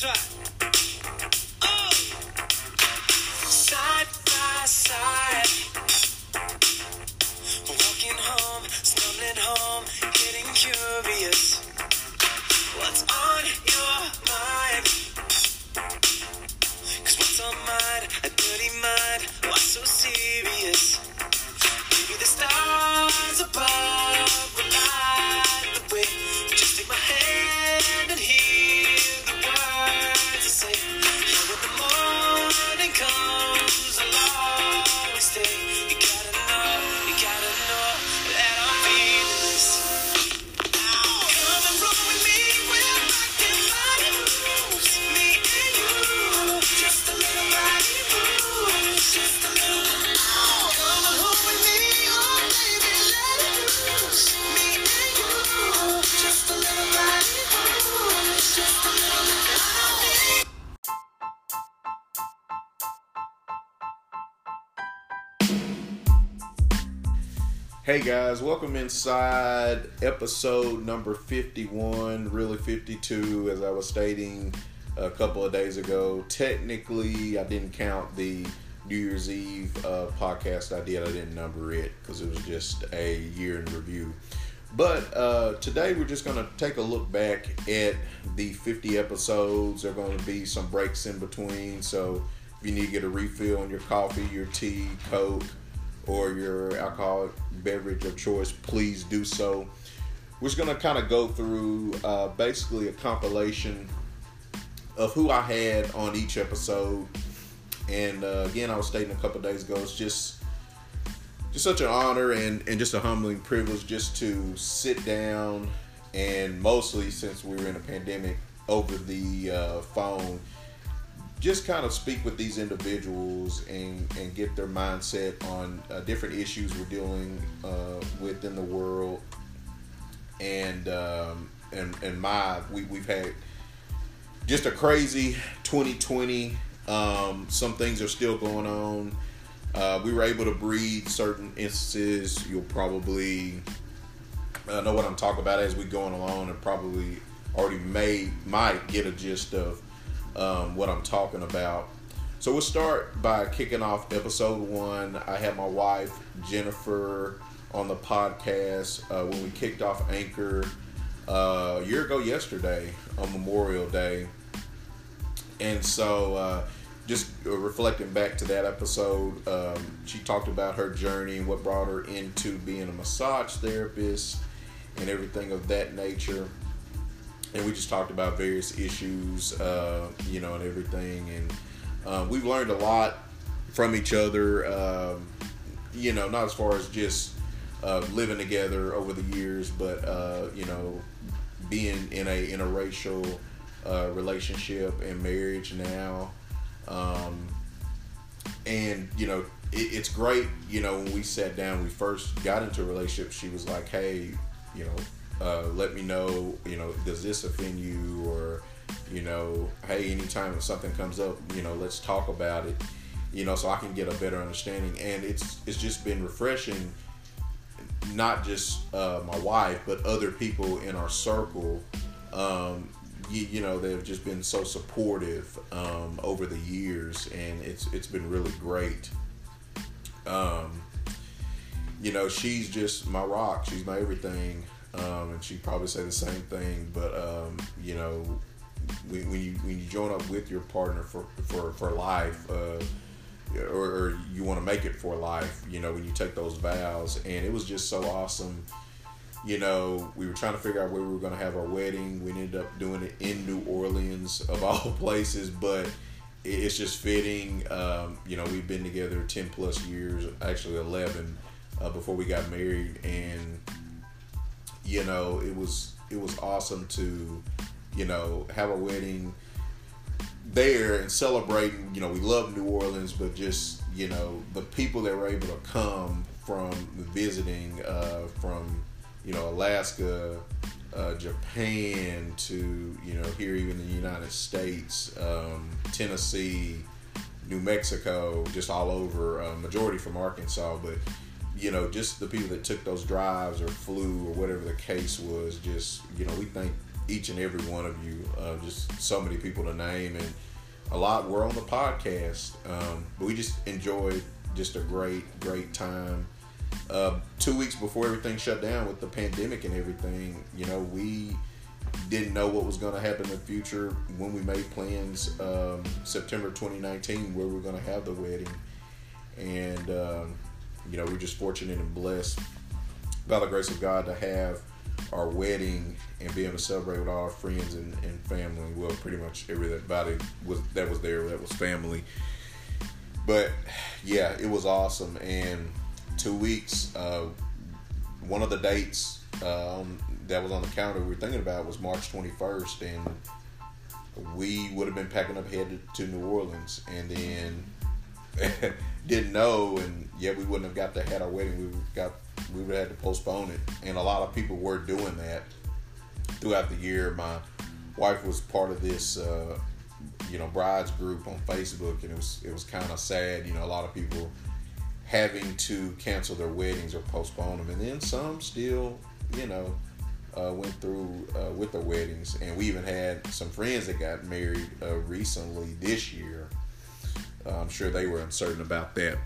That's right. Guys, welcome inside episode number 51, really 52, as I was stating a couple of days ago. Technically, I didn't count the New Year's Eve uh, podcast I did, I didn't number it because it was just a year in review. But uh, today we're just going to take a look back at the 50 episodes. There are going to be some breaks in between, so if you need to get a refill on your coffee, your tea, Coke, or your alcoholic beverage of choice, please do so. We're just going to kind of go through uh, basically a compilation of who I had on each episode. And uh, again, I was stating a couple days ago, it's just just such an honor and, and just a humbling privilege just to sit down and mostly since we were in a pandemic over the uh, phone just kind of speak with these individuals and, and get their mindset on uh, different issues we're dealing uh, with in the world. And um, and and my we we've had just a crazy 2020. Um, some things are still going on. Uh, we were able to breathe certain instances. You'll probably uh, know what I'm talking about as we going along, and probably already may might get a gist of um, what I'm talking about. So we'll start by kicking off episode one. I had my wife Jennifer on the podcast uh, when we kicked off Anchor uh, a year ago yesterday on Memorial Day, and so uh, just reflecting back to that episode, um, she talked about her journey and what brought her into being a massage therapist and everything of that nature and we just talked about various issues, uh, you know, and everything. And uh, we've learned a lot from each other, um, you know, not as far as just uh, living together over the years, but uh, you know, being in a interracial uh, relationship and marriage now. Um, and you know, it, it's great. You know, when we sat down, we first got into a relationship. She was like, "Hey, you know." Uh, let me know, you know, does this offend you? Or, you know, hey, anytime something comes up, you know, let's talk about it, you know, so I can get a better understanding. And it's it's just been refreshing, not just uh, my wife, but other people in our circle. Um, you, you know, they've just been so supportive um, over the years, and it's it's been really great. Um, you know, she's just my rock. She's my everything um, and she'd probably say the same thing. But um, you know, when, when, you when you join up with your partner for for for life, uh, or, or, you want to make it for life, you know, when you take those vows, and it was just so awesome. You know, we were trying to figure out where we were going to have our wedding. We ended up doing it in New Orleans, of all places, but it's just fitting. Um, you know, we've been together 10 plus years, actually 11, uh, before we got married. And you know, it was it was awesome to, you know, have a wedding there and celebrating. You know, we love New Orleans, but just you know the people that were able to come from visiting uh, from you know Alaska, uh, Japan to you know here even in the United States, um, Tennessee, New Mexico, just all over. Uh, majority from Arkansas, but you know, just the people that took those drives or flew or whatever the case was, just, you know, we thank each and every one of you. Uh, just so many people to name, and a lot were on the podcast. Um, but we just enjoyed just a great, great time. Uh, two weeks before everything shut down with the pandemic and everything, you know, we didn't know what was going to happen in the future when we made plans um, September 2019 where we are going to have the wedding. And, um, you know, we're just fortunate and blessed by the grace of God to have our wedding and being able to celebrate with all our friends and, and family. Well, pretty much everybody was that was there that was family. But yeah, it was awesome. And two weeks, uh, one of the dates um, that was on the calendar we were thinking about was March 21st, and we would have been packing up headed to New Orleans, and then didn't know, and yeah, we wouldn't have got to had our wedding. We got we would have had to postpone it, and a lot of people were doing that throughout the year. My wife was part of this, uh, you know, brides group on Facebook, and it was it was kind of sad. You know, a lot of people having to cancel their weddings or postpone them, and then some still, you know, uh, went through uh, with their weddings, and we even had some friends that got married uh, recently this year. Uh, I'm sure they were uncertain about that.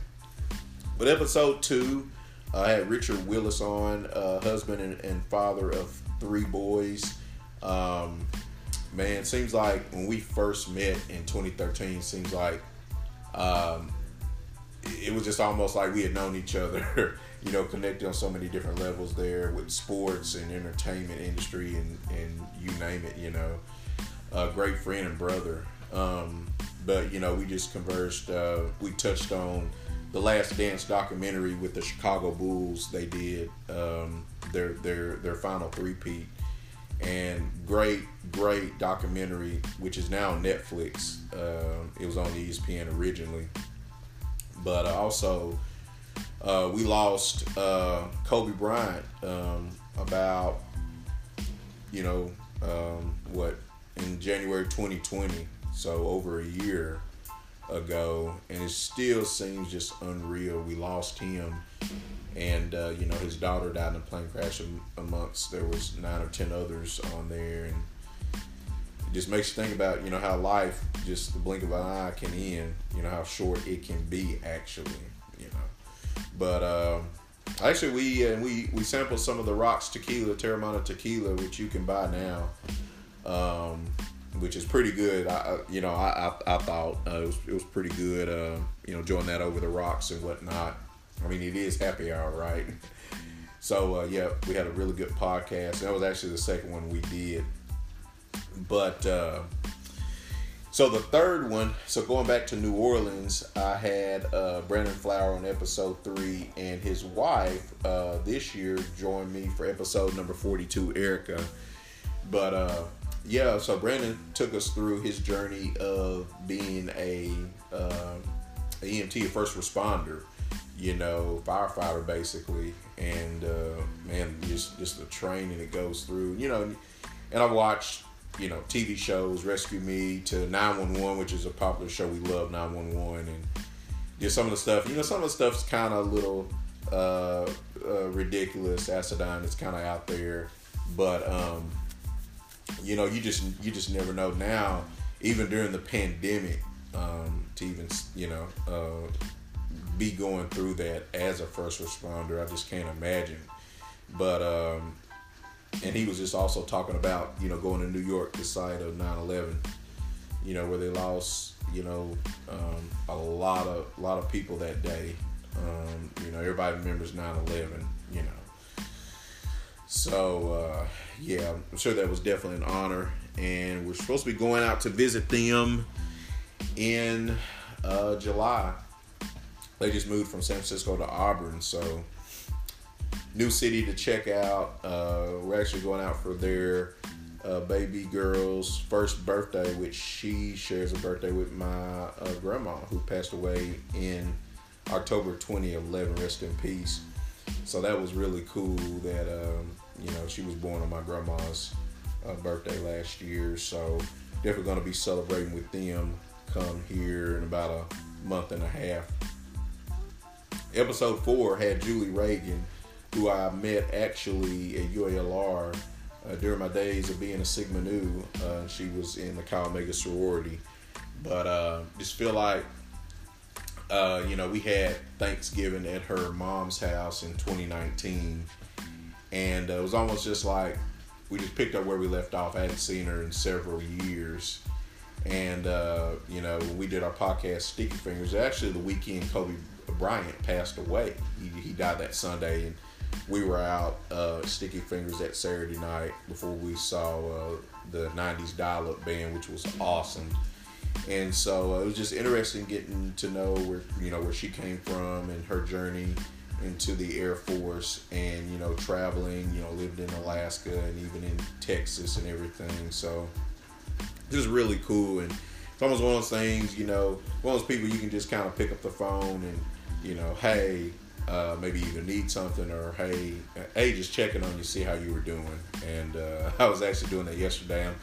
But episode two, I had Richard Willis on, uh, husband and, and, father of three boys. Um, man, seems like when we first met in 2013, seems like um, it was just almost like we had known each other you know, connected on so many different levels there with sports and entertainment industry and, and you name it, you know. A great friend and brother. Um, but, you know, we just conversed, uh, we touched on the Last Dance documentary with the Chicago Bulls. They did um, their, their, their final three-peat. And great, great documentary, which is now on Netflix. Uh, it was on ESPN originally. But uh, also, uh, we lost uh, Kobe Bryant um, about, you know, um, what, in January 2020, so over a year ago, and it still seems just unreal. We lost him, and uh, you know his daughter died in a plane crash amongst there was nine or ten others on there, and it just makes you think about you know how life just the blink of an eye can end. You know how short it can be actually. You know, but uh, actually, we uh, we we sampled some of the Rocks Tequila, Teremana Tequila, which you can buy now, um, which is pretty good. I you know I I, I thought uh, it was it was pretty good. Uh, you know, enjoying that over the rocks and whatnot. I mean, it is happy hour, right? So uh, yeah, we had a really good podcast. That was actually the second one we did. But uh, so the third one, so going back to New Orleans, I had uh, Brandon Flower on episode three, and his wife uh, this year joined me for episode number forty-two, Erica. But uh, yeah, so Brandon took us through his journey of being a, uh, EMT, a first responder, you know, firefighter basically, and uh, man, just just the training it goes through, you know, and I've watched you know, TV shows, Rescue Me to 911, which is a popular show. We love 911 and just some of the stuff. You know, some of the stuff's kind of a little uh, uh, ridiculous. Acidine is kind of out there, but um, you know, you just you just never know. Now, even during the pandemic, um, to even you know uh, be going through that as a first responder, I just can't imagine. But um, and he was just also talking about you know going to New York, the site of 9/11, you know where they lost you know um, a lot of a lot of people that day. Um, you know everybody remembers 9/11. You know, so uh, yeah, I'm sure that was definitely an honor, and we're supposed to be going out to visit them in uh, July. They just moved from San Francisco to Auburn, so new city to check out. Uh, we're actually going out for their uh, baby girl's first birthday, which she shares a birthday with my uh, grandma who passed away in October 2011. Rest in peace. So that was really cool that um, you know she was born on my grandma's uh, birthday last year. So definitely going to be celebrating with them come here in about a month and a half. Episode four had Julie Reagan who I met actually at UALR uh, during my days of being a Sigma Nu. Uh, she was in the Chi Omega sorority, but uh, just feel like uh, you know we had Thanksgiving at her mom's house in 2019, and uh, it was almost just like we just picked up where we left off. I hadn't seen her in several years. And uh, you know, we did our podcast, Sticky Fingers, actually the weekend Kobe Bryant passed away. He, he died that Sunday, and we were out uh, Sticky Fingers that Saturday night before we saw uh, the '90s dial-up band, which was awesome. And so uh, it was just interesting getting to know where you know where she came from and her journey into the Air Force, and you know traveling. You know, lived in Alaska and even in Texas and everything. So just really cool and it's almost one of those things you know one of those people you can just kind of pick up the phone and you know hey uh, maybe either need something or hey hey just checking on you see how you were doing and uh, i was actually doing that yesterday I'm,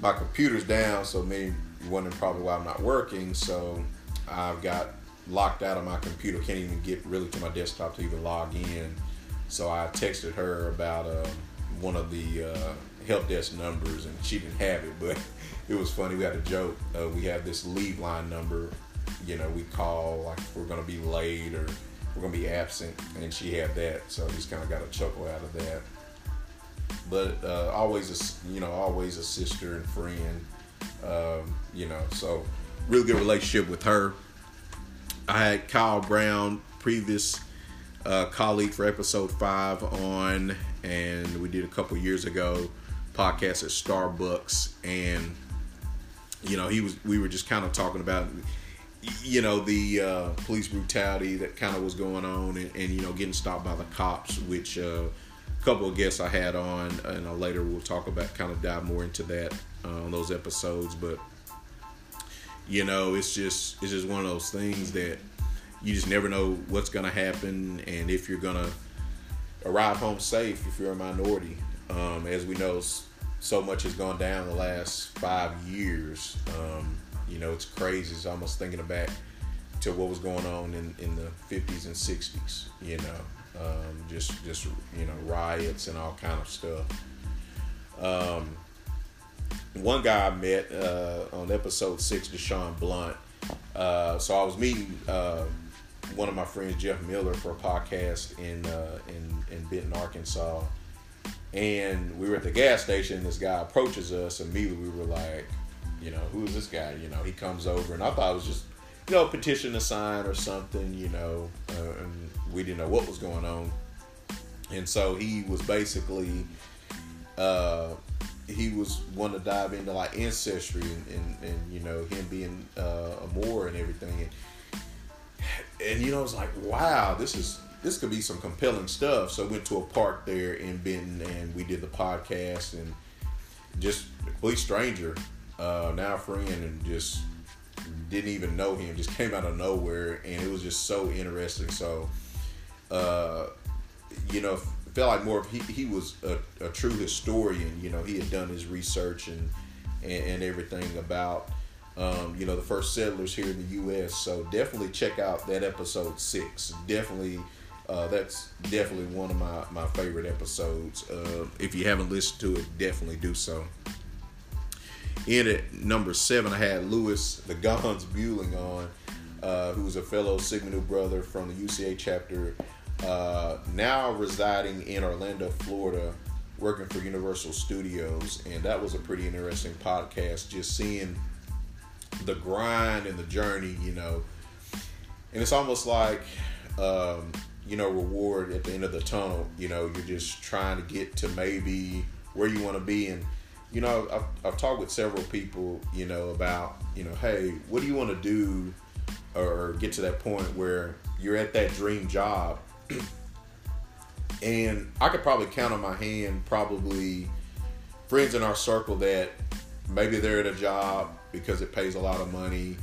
my computer's down so me, wondering probably why i'm not working so i've got locked out of my computer can't even get really to my desktop to even log in. So i texted her about uh, one of the uh, help desk numbers and she didn't have it but it was funny we had a joke uh, we have this leave line number you know we call like we're gonna be late or we're gonna be absent and she had that so I just kind of got a chuckle out of that. But uh, always a you know always a sister and friend um, you know so really good relationship with her i had kyle brown previous uh, colleague for episode five on and we did a couple years ago podcast at Starbucks, and you know he was we were just kind of talking about you know the uh, police brutality that kind of was going on, and, and, you know getting stopped by the cops, which uh, a couple of guests I had on, and uh, later we'll talk about kind of dive more into that uh, on those episodes, but you know it's just it's just one of those things that you just never know what's gonna happen and if you're gonna arrive home safe if you're a minority um, as we know so much has gone down the last five years. Um, you know, it's crazy. It's almost thinking back to what was going on in, in the 50s and 60s. You know, um, just just you know riots and all kind of stuff. Um, one guy I met uh, on episode six, Deshaun Blunt. Uh, so I was meeting uh, one of my friends, Jeff Miller, for a podcast in uh, in in Benton, Arkansas and we were at the gas station. This guy approaches us. And immediately, we were like, you know, who is this guy? You know, he comes over, and I thought it was just, you know, petition to sign or something. You know, uh, and we didn't know what was going on. And so he was basically, uh, he was one to dive into like ancestry and, and, and you know him being uh, a Moor and everything. And, and you know, it's like, wow, this is this could be some compelling stuff. So I went to a park there in Benton and we did the podcast and just a complete stranger, uh, now friend, and just didn't even know him, just came out of nowhere, and it was just so interesting. So, uh, you know, felt like more of he, he was a, a, true historian. You know, he had done his research and and, and everything about um, you know the first settlers here in the U.S. So definitely check out that episode six. Definitely uh, that's definitely one of my, my favorite episodes. Uh, if you haven't listened to it, definitely do so. In at number seven, I had Lewis the Gons Bueling on, uh, who's a fellow Sigma Nu brother from the UCA chapter, uh, now residing in Orlando, Florida, working for Universal Studios. And that was a pretty interesting podcast, just seeing the grind and the journey, you know. And it's almost like um, you know, reward at the end of the tunnel. You know, you're just trying to get to maybe where you want to be. And, you know, I've, I've talked with several people, you know, about, you know, hey, what do you want to do or get to that point where you're at that dream job? and I could probably count on my hand probably friends in our circle that maybe they're at a job because it pays a lot of money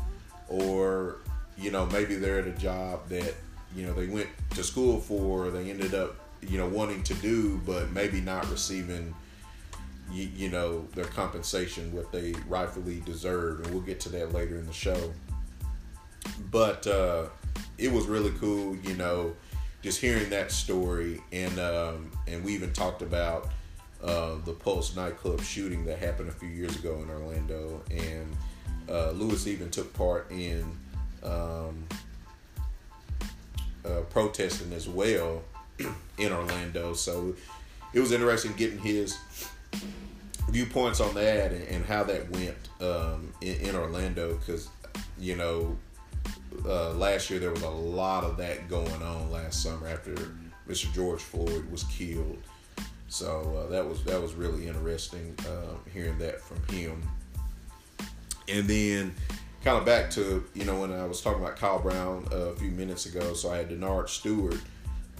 or you know maybe they're at a job that you know they went to school for they ended up you know wanting to do but maybe not receiving you, you know their compensation what they rightfully deserve and we'll get to that later in the show. But uh, it was really cool you know just hearing that story and um, and we even talked about uh, the Pulse nightclub shooting that happened a few years ago in Orlando, and uh, Lewis even took part in um, uh, protesting as well in Orlando. So it was interesting getting his viewpoints on that and, and how that went um, in, in, Orlando because you know uh, last year there was a lot of that going on last summer after Mr. George Floyd was killed. So uh, that was that was really interesting uh, hearing that from him. And then kind of back to you know when I was talking about Kyle Brown uh, a few minutes ago. So I had Denard Stewart,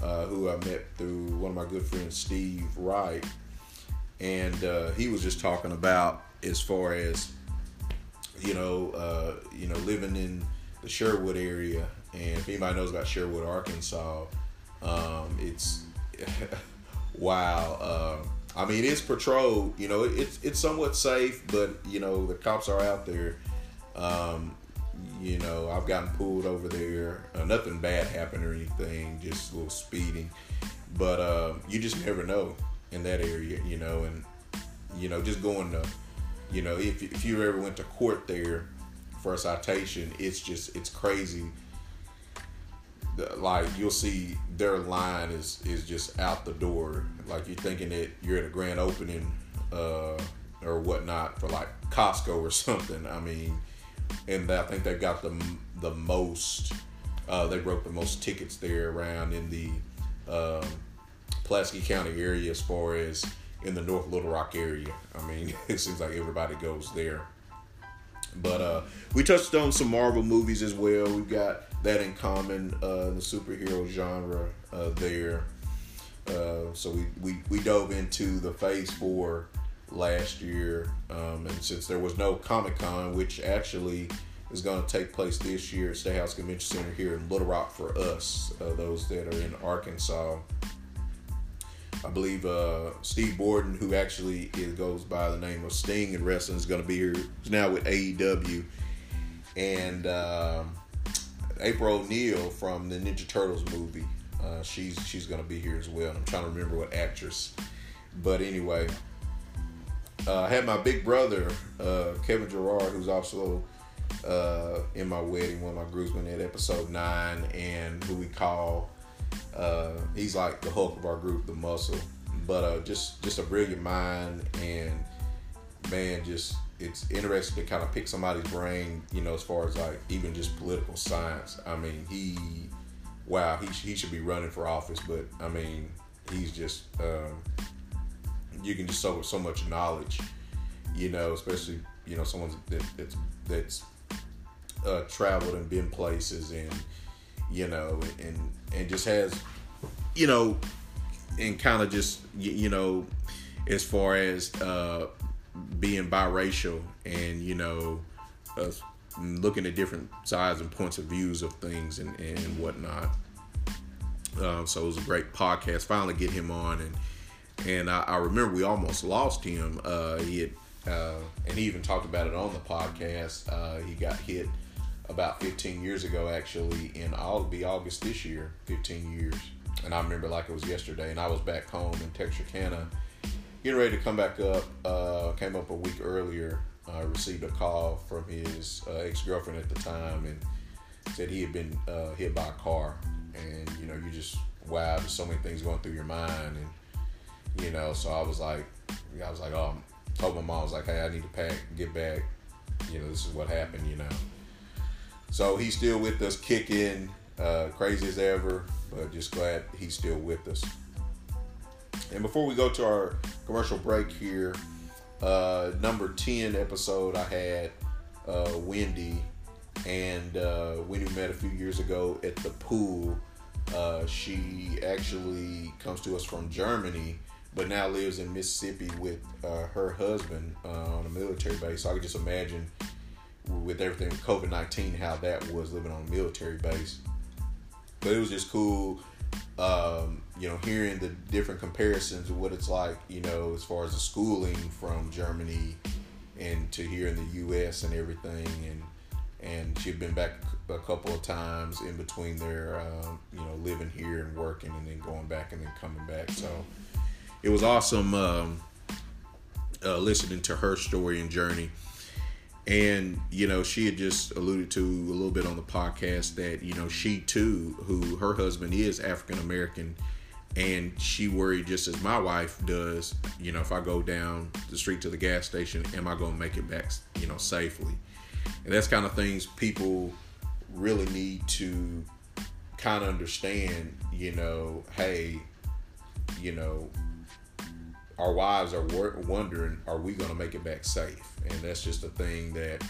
uh, who I met through one of my good friends, Steve Wright, and uh, he was just talking about as far as you know, you know, living in the Sherwood area, and if anybody knows about Sherwood, Arkansas, um, it's wow. Uh, I mean, it's patrolled. You know, it's it's somewhat safe, but you know, the cops are out there. Um, you know, I've gotten pulled over there. Uh, nothing bad happened or anything, just a little speeding. But uh, you just never know in that area, you know, and you know, just going to, you know, if if you ever went to court there for a citation, it's just it's crazy. Like you'll see their line is is just out the door. Like you're thinking that you're at a grand opening uh, or whatnot for like Costco or something. I mean, and I think they've got the the most. Uh, they broke the most tickets there around in the um, Pulaski County area as far as in the North Little Rock area. I mean, it seems like everybody goes there. But uh, we touched on some Marvel movies as well. We've got that in common, uh, the superhero genre uh, there. Uh, so we, we, we dove into the Phase 4 last year. Um, and since there was no Comic Con, which actually is going to take place this year at State House Convention Center here in Little Rock for us, uh, those that are in Arkansas. I believe uh, Steve Borden, who actually is, goes by the name of Sting in wrestling, is going to be here. He's now with AEW, and um, April O'Neil from the Ninja Turtles movie. Uh, she's she's going to be here as well. I'm trying to remember what actress, but anyway, uh, I had my big brother uh, Kevin Gerard, who's also uh, in my wedding, one of my groomsmen at episode nine, and who we call uh, he's like the Hulk of our group, the muscle. But uh, just just a brilliant mind, and man, just it's interesting to kind of pick somebody's brain, you know, as far as like even just political science. I mean, he, wow, he he should be running for office, but I mean, he's just um, you can just so so much knowledge, you know, especially you know someone that, that's that's uh, traveled and been places and you know, and and just has, you know, and kind of just you know, as far as uh, being biracial and you know, uh, looking at different sides and points of views of things and and whatnot. Um, so it was a great podcast. Finally, get him on, and and I, I remember we almost lost him. Uh, he had, uh, and he even talked about it on the podcast. Uh, he got hit about 15 years ago, actually, in all be August this year, 15 years. And I remember like it was yesterday, and I was back home in Texarkana, getting ready to come back up. Uh, came up a week earlier. Uh, received a call from his uh, ex girlfriend at the time, and said he had been uh, hit by a car. And you know, you just wow, there's so many things going through your mind, and you know, so I was like, I was like, I told my mom, I was like, hey, I need to pack, get back. You know, this is what happened. You know. So he's still with us, kicking, uh, crazy as ever, but just glad he's still with us. And before we go to our commercial break here, uh, number 10 episode, I had uh, Wendy, and uh, Wendy met a few years ago at the pool. Uh, she actually comes to us from Germany, but now lives in Mississippi with uh, her husband uh, on a military base. So I can just imagine with everything COVID nineteen, how that was living on a military base. But it was just cool, um, you know, hearing the different comparisons of what it's like, you know, as far as the schooling from Germany and to here in the U.S. and everything, and and she'd been back a couple of times in between their, um, you know, living here and working, and then going back and then coming back. So it was awesome. Um, uh, listening to her story and journey. And, you know, she had just alluded to a little bit on the podcast that, you know, she too, who her husband is African American, and she worried just as my wife does, you know, if I go down the street to the gas station, am I going to make it back, you know, safely? And that's kind of things people really need to kind of understand, you know, hey, you know, our wives are wondering, are we going to make it back safe? And that's just a thing that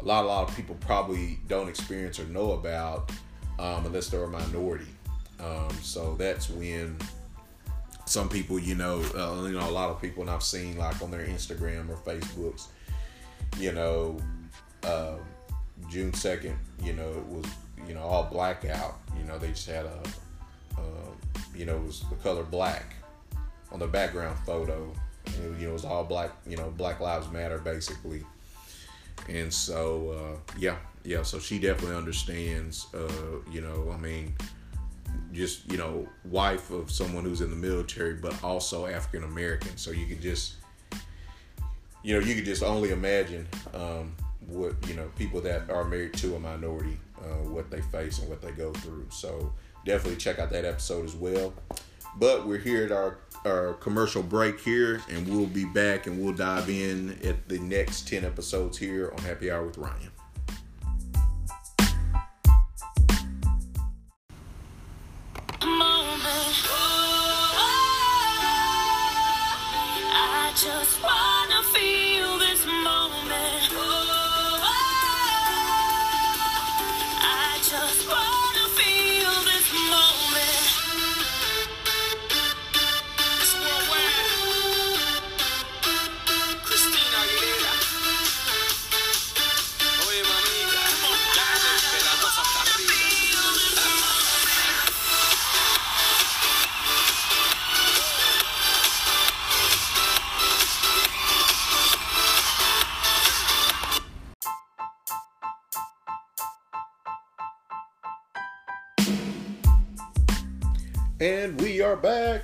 a lot, a lot of people probably don't experience or know about um, unless they're a minority. Um, so that's when some people, you know, uh, you know, a lot of people, and I've seen like on their Instagram or Facebooks, you know, uh, June second, you know, it was, you know, all blackout. You know, they just had a, uh, you know, it was the color black on the background photo. And, you know, it was all black. You know, Black Lives Matter basically. And so, uh, yeah, yeah. So she definitely understands. Uh, you know, I mean, just you know, wife of someone who's in the military, but also African American. So you could just, you know, you could just only imagine um, what you know people that are married to a minority, uh, what they face and what they go through. So definitely check out that episode as well. But we're here at our our commercial break here, and we'll be back and we'll dive in at the next ten episodes here on Happy Hour with Ryan.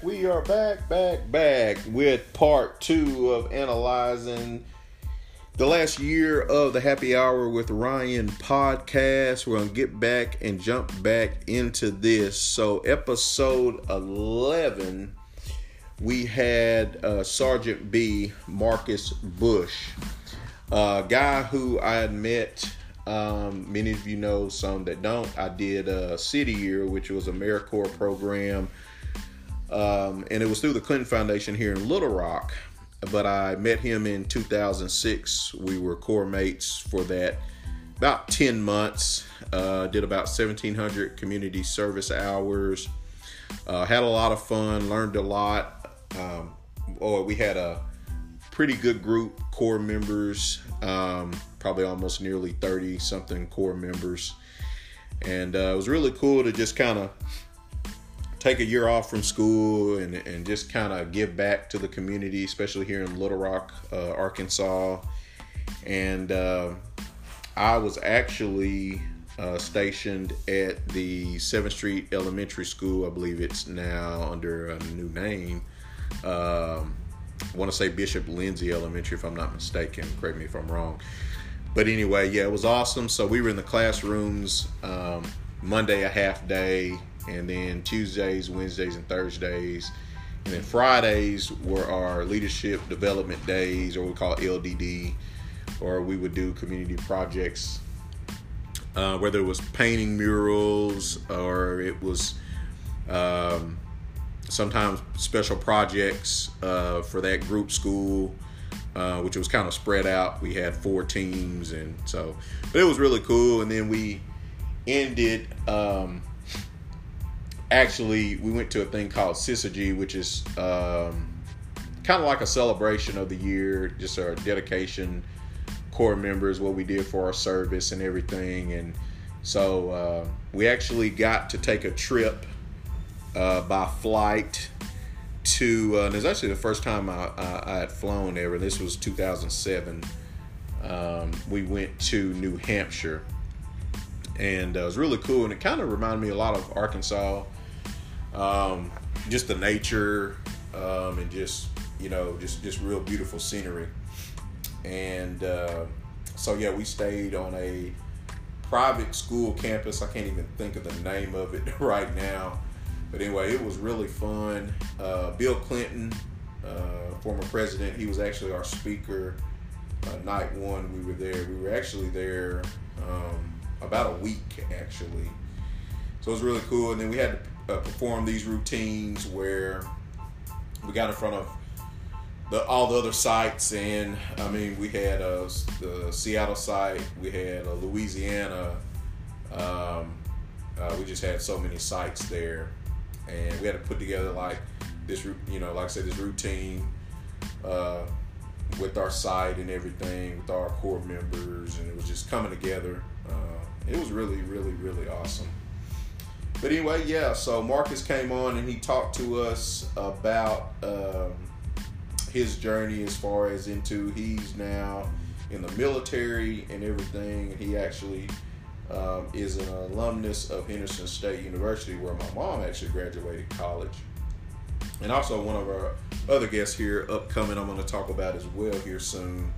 We are back, back, back with part two of analyzing the last year of the Happy Hour with Ryan podcast. We're going to get back and jump back into this. So, episode 11, we had uh, Sergeant B, Marcus Bush, a guy who I had met um, many of you know, some that don't. I did a City Year, which was a AmeriCorps program, um, and it was through the Clinton Foundation here in Little Rock. But I met him in 2006. We were corps mates for that about 10 months. Uh, did about 1,700 community service hours. Uh, had a lot of fun, learned a lot. Um, or we had a pretty good group, corps members. Um, probably almost nearly 30 something corps members. And uh, it was really cool to just kind of take a year off from school and, and just kind of give back to the community, especially here in Little Rock, uh, Arkansas. And uh, I was actually uh, stationed at the 7th Street Elementary School. I believe it's now under a new name. Um, I want to say Bishop Lindsay Elementary, if I'm not mistaken. Correct me if I'm wrong but anyway, yeah, it was awesome. So we were in the classrooms um, Monday a half day, and then Tuesdays, Wednesdays, and Thursdays. And then Fridays were our leadership development days, or we call LDD, or we would do community projects, uh, whether it was painting murals or it was um, sometimes special projects uh, for that group school uh, which was kind of spread out. We had four teams, and so, but it was really cool. And then we ended. Um, actually, we went to a thing called Syzygy, which is um, kind of like a celebration of the year, just our dedication, corps members, what we did for our service and everything. And so uh, we actually got to take a trip uh, by flight to, uh, and it's actually the first time I, I, I, had flown ever. This was 2007. Um, we went to New Hampshire, and uh, it was really cool. And it kind of reminded me a lot of Arkansas, um, just the nature, um, and just you know, just just real beautiful scenery. And uh, so yeah, we stayed on a private school campus. I can't even think of the name of it right now. But anyway, it was really fun. Uh, Bill Clinton, uh, former president, he was actually our speaker. Uh, night one, we were there. We were actually there um, about a week, actually. So it was really cool. And then we had uh, perform these routines where we got in front of the, all the other sites, and I mean, we had uh, the Seattle site, we had uh, Louisiana. Um, uh, we just had so many sites there, and we had to put together like this, you know, like I said, this routine uh, with our site and everything, with our corps members, and it was just coming together. Uh, it was really, really, really awesome. But anyway, yeah. So Marcus came on and he talked to us about. Um, his journey as far as into he's now in the military and everything. And he actually um, is an alumnus of Henderson State University, where my mom actually graduated college. And also one of our other guests here upcoming, I'm going to talk about as well here soon.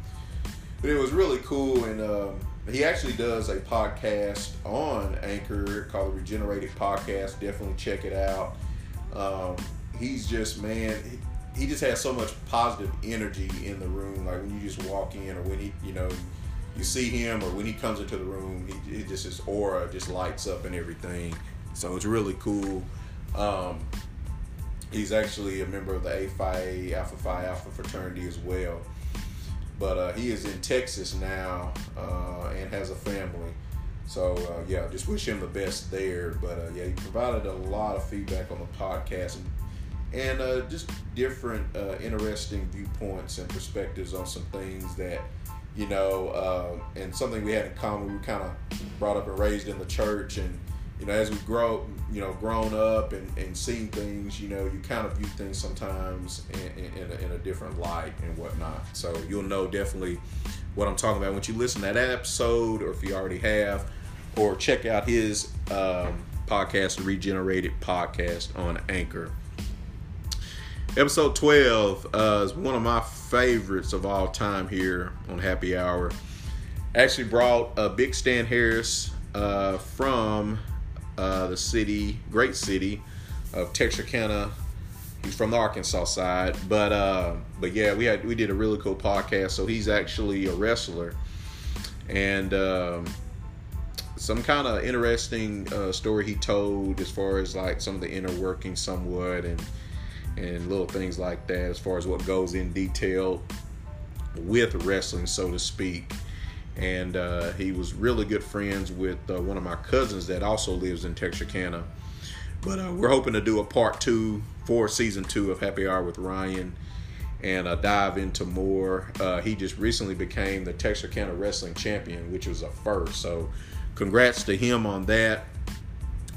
But it was really cool, and um, he actually does a podcast on Anchor called the Regenerated Podcast. Definitely check it out. Um, he's just man he just has so much positive energy in the room. Like when you just walk in, or when he, you know, you see him, or when he comes into the room, he, he just his aura just lights up and everything. So it's really cool. Um, he's actually a member of the A Phi Alpha Phi Alpha fraternity as well. But uh, he is in Texas now uh, and has a family. So uh, yeah, just wish him the best there. But uh, yeah, he provided a lot of feedback on the podcast and and uh, just different uh, interesting viewpoints and perspectives on some things that you know and something we had in common we kind of brought up and raised in the church and you know as we grow you know grown up and, and seen things you know you kind of view things sometimes in, in, in, a, in a different light and whatnot. So you'll know definitely what i'm talking about. Once you listen to that episode or if you already have or check out his um, podcast regenerated podcast on anchor. Episode 12 uh, is one of my favorites of all time here on Happy Hour. Actually brought uh, Big Stan Harris uh, from uh, the city, great city of Texarkana. He's from the Arkansas side, but uh, but yeah, we had we did a really cool podcast. So he's actually a wrestler, and um, some kind of interesting uh, story he told as far as like some of the inner working, somewhat, and and little things like that as far as what goes in detail with wrestling, so to speak. And uh, he was really good friends with uh, one of my cousins that also lives in Texarkana. But uh, we're hoping to do a part two for season two of Happy Hour with Ryan and uh, dive into more. Uh, he just recently became the Texarkana Wrestling Champion, which was a first. So, congrats to him on that.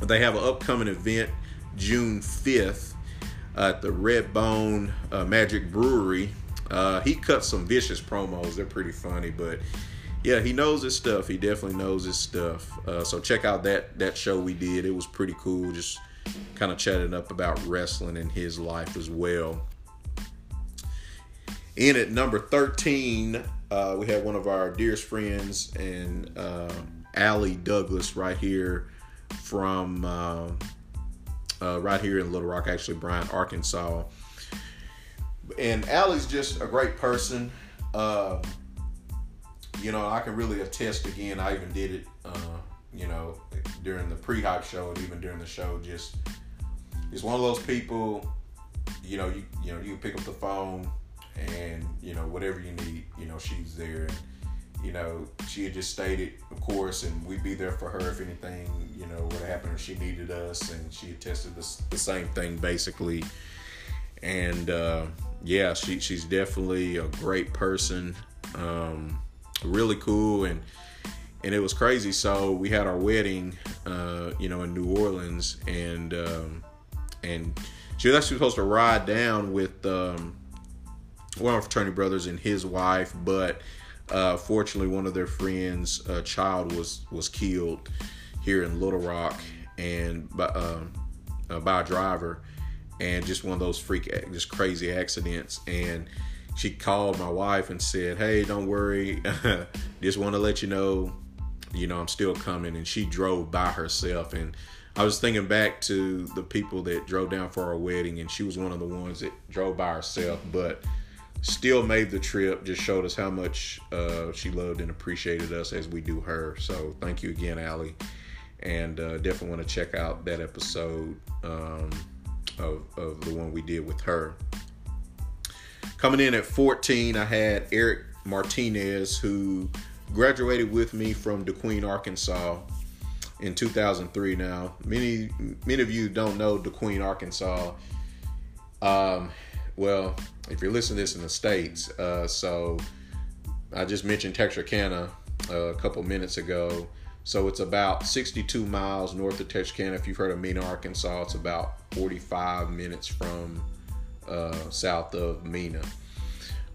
They have an upcoming event June 5th at the Red Bone uh, Magic Brewery. Uh, he cut some vicious promos. They're pretty funny, but yeah, he knows his stuff. He definitely knows his stuff. Uh, so check out that that show we did. It was pretty cool. Just kind of chatting up about wrestling and his life as well. In at number 13, uh, we have one of our dearest friends and uh, Allie Douglas right here from uh, uh, right here in Little Rock, actually, Bryant, Arkansas. And Allie's just a great person. You know, I can really attest again. I even did it, uh, you know, during the pre-hype show and even during the show. Just, it's one of those people. You know, you you know, you pick up the phone and you know whatever you need. You know, she's there. And, you know, she had just stated, of course, and we'd be there for her if anything, you know, would happen if she needed us, and she attested the, the same thing basically. And uh, yeah, she she's definitely a great person, um, really cool, and and it was crazy. So we had our wedding, uh, you know, in New Orleans, and um, and she was actually supposed to ride down with um, one of our fraternity brothers and his wife, but uh, fortunately, one of their friends' uh, child was was killed here in Little Rock, and by, uh, uh by a driver, and just one of those freak, just crazy accidents. And she called my wife and said, "Hey, don't worry, just want to let you know, you know, I'm still coming." And she drove by herself, and I was thinking back to the people that drove down for our wedding, and she was one of the ones that drove by herself, but still made the trip. Just showed us how much uh, she loved and appreciated us as we do her. So thank you again, Allie, and uh, definitely want to check out that episode um, of of the one we did with her. Coming in at 14, I had Eric Martinez, who graduated with me from DeQueen, Arkansas in 2003 now. Many many of you don't know DeQueen, Arkansas. Um, well, if you're listening to this in the States, uh, so I just mentioned Texarkana uh, a couple minutes ago. So it's about 62 miles north of Texarkana. If you've heard of Mena, Arkansas, it's about 45 minutes from uh, south of Mena.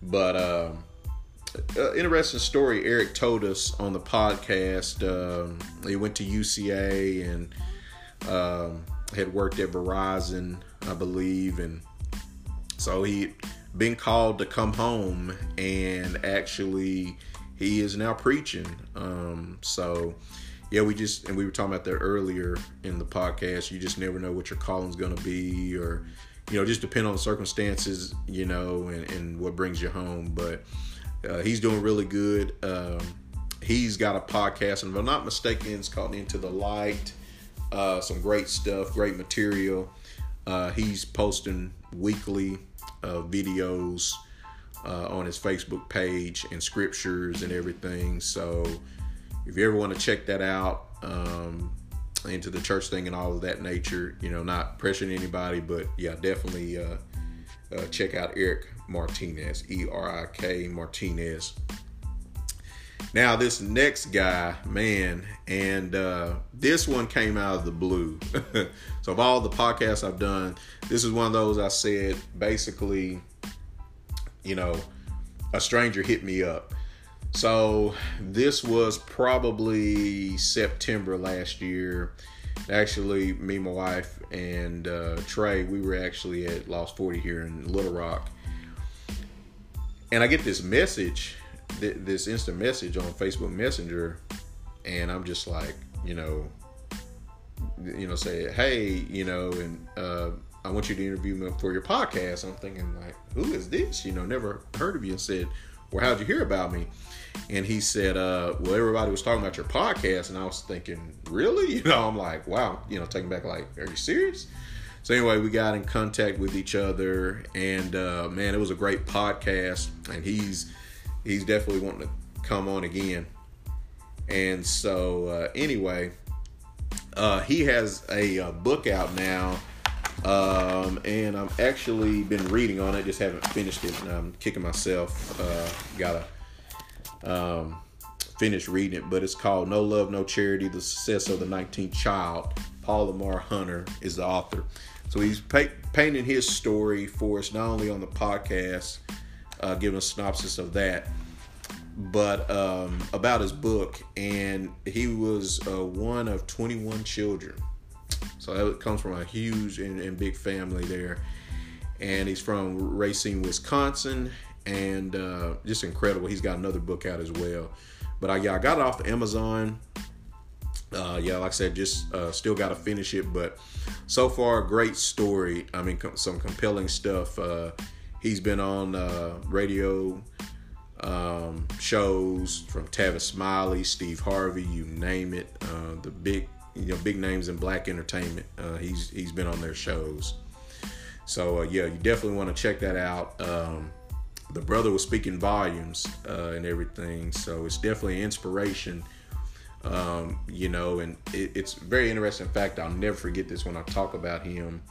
But uh, interesting story Eric told us on the podcast. Um, he went to UCA and um, had worked at Verizon, I believe, and so he been called to come home and actually he is now preaching. Um, so yeah, we just and we were talking about that earlier in the podcast. You just never know what your calling's to be, or you know, just depend on the circumstances, you know, and, and what brings you home. But uh, he's doing really good. Um, he's got a podcast, and if I'm not mistaken, it's called Into the Light. Uh, some great stuff, great material. Uh, he's posting weekly uh, videos uh, on his Facebook page and scriptures and everything. So if you ever want to check that out, um, into the church thing and all of that nature, you know, not pressuring anybody, but yeah, definitely uh, uh, check out Eric Martinez, E R I K Martinez. Now, this next guy, man, and uh, this one came out of the blue. so, of all the podcasts I've done, this is one of those I said basically, you know, a stranger hit me up. So, this was probably September last year. Actually, me, my wife, and uh, Trey, we were actually at Lost 40 here in Little Rock. And I get this message th- this instant message on Facebook Messenger, and I'm just like, you know, you know, say, hey, you know, and uh, I want you to interview me for your podcast. I'm thinking like, who is this? You know, never heard of you. And said, well, how'd you hear about me? And he said, uh, well, everybody was talking about your podcast, and I was thinking, really? You know, I'm like, wow, you know, taking back like, are you serious? So anyway, we got in contact with each other, and uh, man, it was a great podcast. And he's he's definitely wanting to come on again. And so, uh, anyway, uh, he has a, a, uh, book out now, um, and I'm actually been reading on it. Just haven't finished it, and I'm kicking myself. Uh, gotta um, finish reading it, but it's called "No Love, No Charity: The Success of the 19th Child." Paul Lamar Hunter is the author, so he's pa- painting his story for us not only on the podcast uh, giving a synopsis of that, but um, about his book. And he was uh, one of 21 children. So that comes from a huge and, and big family there. And he's from Racine, Wisconsin. And uh, just incredible. He's got another book out as well. But I, yeah, I got it off Amazon. Uh, yeah, like I said, just uh, still got to finish it. But so far, great story. I mean, com- some compelling stuff. Uh, He's been on uh, radio um, shows from Tavis Smiley, Steve Harvey, you name it. Uh, the big, you know, big names in black entertainment. Uh, he's he's been on their shows. So uh, yeah, you definitely want to check that out. Um, the brother was speaking volumes uh, and everything, so it's definitely inspiration. Um, you know, and it, it's very interesting. In fact, I'll never forget this when I talk about him.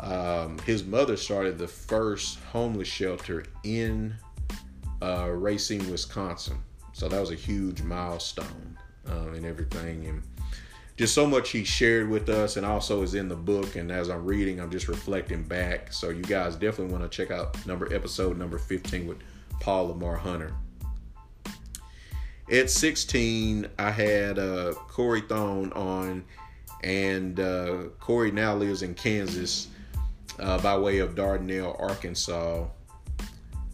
Um, his mother started the first homeless shelter in uh, Racine, Wisconsin. So that was a huge milestone uh, and everything. And just so much he shared with us and also is in the book. And as I'm reading, I'm just reflecting back. So you guys definitely want to check out number episode number 15 with Paul Lamar Hunter. At 16, I had uh, Corey Thone on, and uh, Corey now lives in Kansas uh, by way of Dardanelle, Arkansas.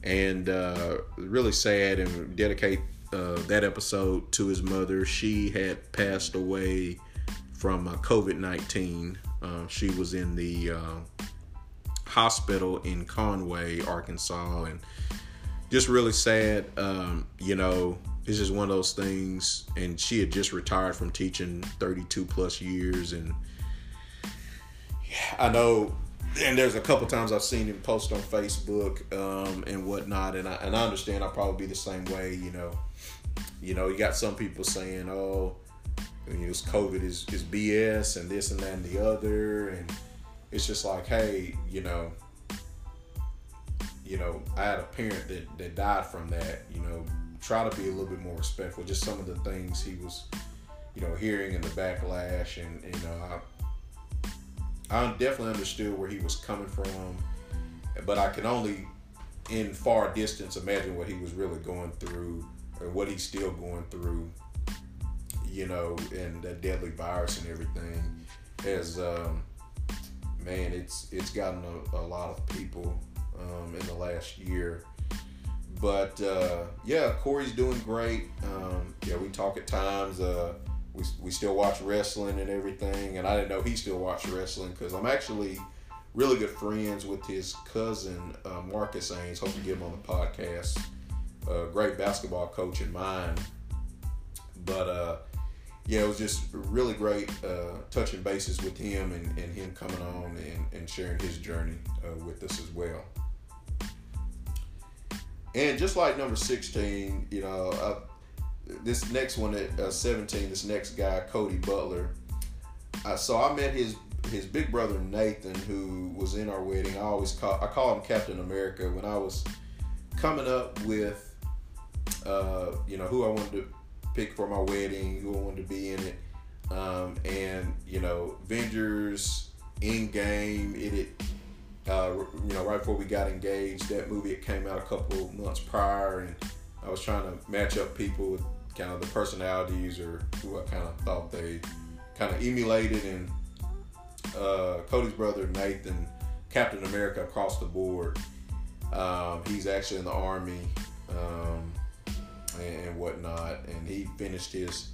And uh, really sad and dedicate uh, that episode to his mother. She had passed away from uh, COVID 19. Uh, she was in the uh, hospital in Conway, Arkansas, and just really sad. Um, you know, it's just one of those things. And she had just retired from teaching 32 plus years. And I know and there's a couple times I've seen him post on Facebook um, and whatnot, and I and I understand I'll probably be the same way. You know, you know, you got some people saying, "Oh, you know, this COVID is is BS and this and that and the other," and it's just like, hey, you know, you know, I had a parent that that died from that. You know, try to be a little bit more respectful. Just some of the things he was, you know, hearing in the backlash, and you know, I I definitely understood where he was coming from, but I can only, in far distance, imagine what he was really going through or what he's still going through. You know, and that deadly virus and everything. has, um, man, it's it's gotten a, a lot of people um, in the last year. But uh, yeah, Corey's doing great. Um, yeah, we talk at times. Uh, we, we still watch wrestling and everything. And I didn't know he still watched wrestling because I'm actually really good friends with his cousin, uh, Marcus Ains. Hope to get him on the podcast. A great basketball coach in mine. But uh, yeah, it was just really great uh, touching bases with him and, and him coming on and, and sharing his journey uh, with us as well. And just like number 16, you know, I, this next one at uh, 17, this next guy, Cody Butler. Uh, so I met his his big brother Nathan, who was in our wedding. I always call I call him Captain America. When I was coming up with, uh, you know, who I wanted to pick for my wedding, who I wanted to be in it, um, and you know, Avengers, Endgame, it, it uh, you know, right before we got engaged, that movie it came out a couple months prior, and I was trying to match up people with kind of the personalities or who I kind of thought they kind of emulated. And uh, Cody's brother Nathan, Captain America across the board. Um, he's actually in the army um, and, and, whatnot, and he finished his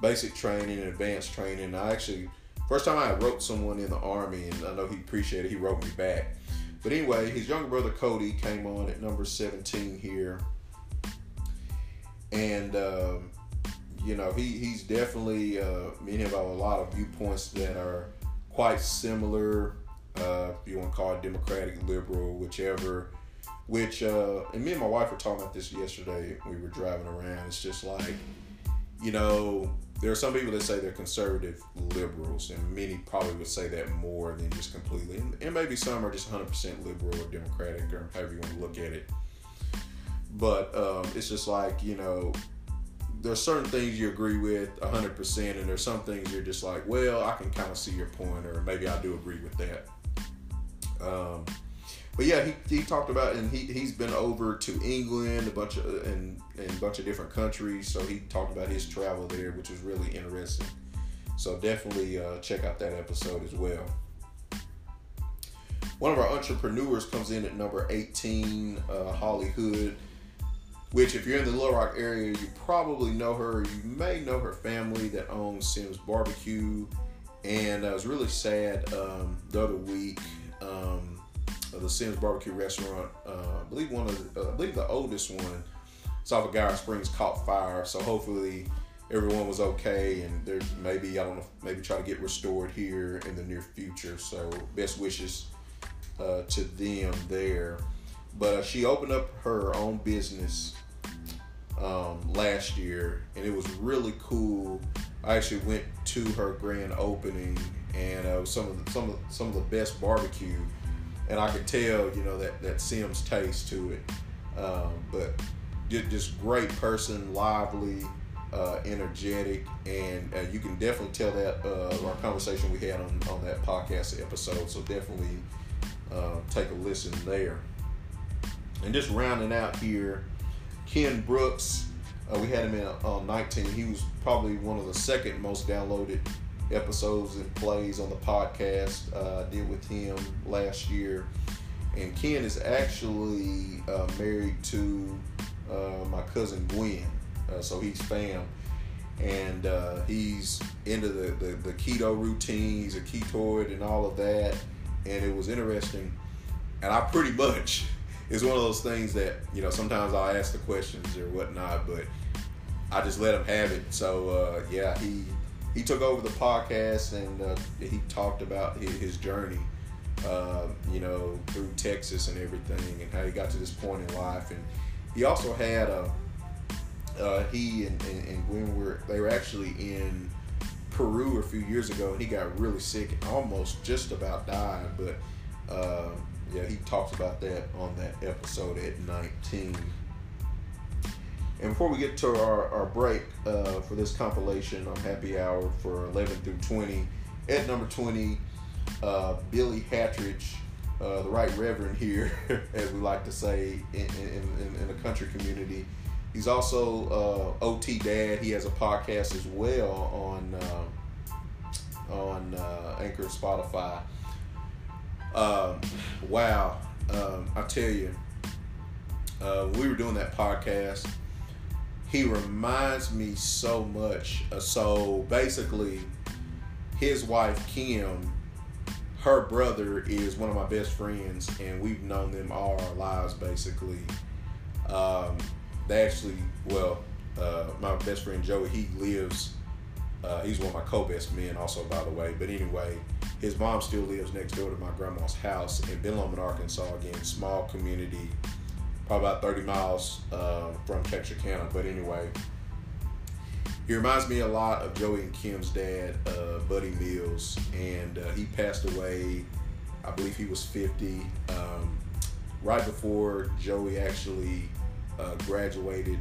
basic training and advanced training. I actually first time I wrote someone in the army, and I know he appreciated. It, he wrote me back. But anyway, his younger brother Cody came on at number 17 here and um, you know he he's definitely uh, me and him have a lot of viewpoints that are quite similar. Uh, you want to call it democratic, liberal, whichever. Which uh, and me and my wife were talking about this yesterday. We were driving around. It's just like you know there are some people that say they're conservative liberals, and many probably would say that more than just completely. And, and maybe some are just 100% liberal or democratic, or however you want to look at it. But um, it's just like, you know, there's certain things you agree with 100%, and there's some things you're just like, well, I can kind of see your point, or maybe I do agree with that. Um, but yeah, he, he talked about, and he, he's been over to England, a bunch of, and, and a bunch of different countries. So he talked about his travel there, which was really interesting. So definitely uh, check out that episode as well. One of our entrepreneurs comes in at number 18, uh, Holly Hood which if you're in the Little Rock area, you probably know her. You may know her family that owns Sims Barbecue. And I was really sad um, the other week. Um, the Sims Barbecue restaurant, uh, I believe one of the, uh, I believe the oldest one, South of Geyer Springs, caught fire. So hopefully everyone was okay, and there maybe I don't know, maybe try to get restored here in the near future. So best wishes uh, to them there. But uh, she opened up her own business um, last year, and it was really cool. I actually went to her grand opening, and uh, some of the, some of some of the best barbecue, and I could tell, you know, that that Sims taste to it. Um, but just, great person, lively, uh, energetic, and uh, you can definitely tell that uh, our conversation we had on, on that podcast episode. So definitely uh, take a listen there. And just rounding out here, Ken Brooks, uh, we had him in on 19. He was probably one of the second most downloaded episodes and plays on the podcast. Uh, I did with him last year. And Ken is actually uh, married to uh, my cousin Gwen. Uh, so he's fam. And uh, he's into the, the, the keto routine. He's a ketoid and all of that. And it was interesting. And I pretty much, it's one of those things that, you know, sometimes I'll ask the questions or whatnot, but I just let him have it. So, uh, yeah, he he took over the podcast and uh, he talked about his, journey, uh, you know, through Texas and everything, and how he got to this point in life. And he also had a uh, he and, and, and Gwen were they were actually in Peru a few years ago, and he got really sick and almost just about died. But uh, yeah, he talks about that on that episode at 19. And before we get to our, our break uh, for this compilation on Happy Hour for 11 through 20, at number 20, uh, Billy Hattridge, uh, the right reverend here, as we like to say in, in, in, the country community. He's also uh, OT Dad. He has a podcast as well on uh, on uh, Anchor Spotify. Um, wow, um, I tell you, we were doing that podcast he reminds me so much. So basically, his wife Kim, her brother is one of my best friends, and we've known them all our lives basically. Um, they actually, well, uh, my best friend Joey, he lives. Uh, he's one of my co-best men, also by the way. But anyway, his mom still lives next door to my grandma's house in Ben Arkansas. Again, small community probably about 30 miles uh, from Texarkana. But anyway, he reminds me a lot of Joey and Kim's dad, uh, Buddy Mills, and uh, he passed away. I believe he was 50, um, right before Joey actually uh, graduated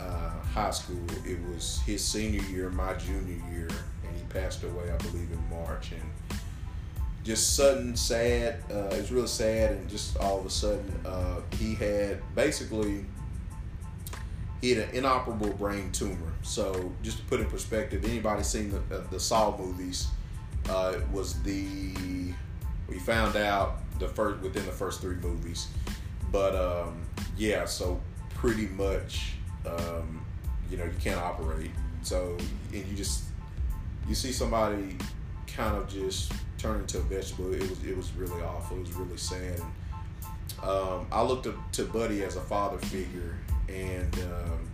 uh, high school. It was his senior year, my junior year, and he passed away, I believe, in March. And just sudden sad. Uh, it was really sad, and just all of a sudden, uh, he had basically he had an inoperable brain tumor. So just to put in perspective, anybody seen the uh, the Saw movies? Uh, was the we found out the first within the first three movies, but um, yeah, so pretty much um, you know you can't operate. So and you just you see somebody kind of just turn into a vegetable. It was it was really awful. It was really sad. And, um, I looked up to Buddy as a father figure, and um,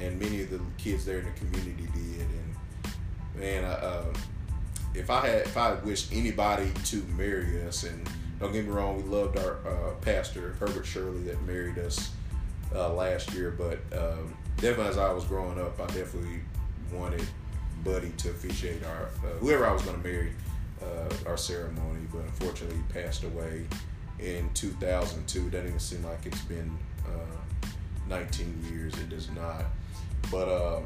and many of the kids there in the community did. And man, uh, if I had if I wished anybody to marry us, and don't get me wrong, we loved our uh, pastor Herbert Shirley that married us uh, last year, but um, definitely as I was growing up, I definitely wanted Buddy to officiate our uh, whoever I was going to marry uh, our ceremony, but unfortunately he passed away in 2002. Doesn't even seem like it's been uh, 19 years. It does not. But uh,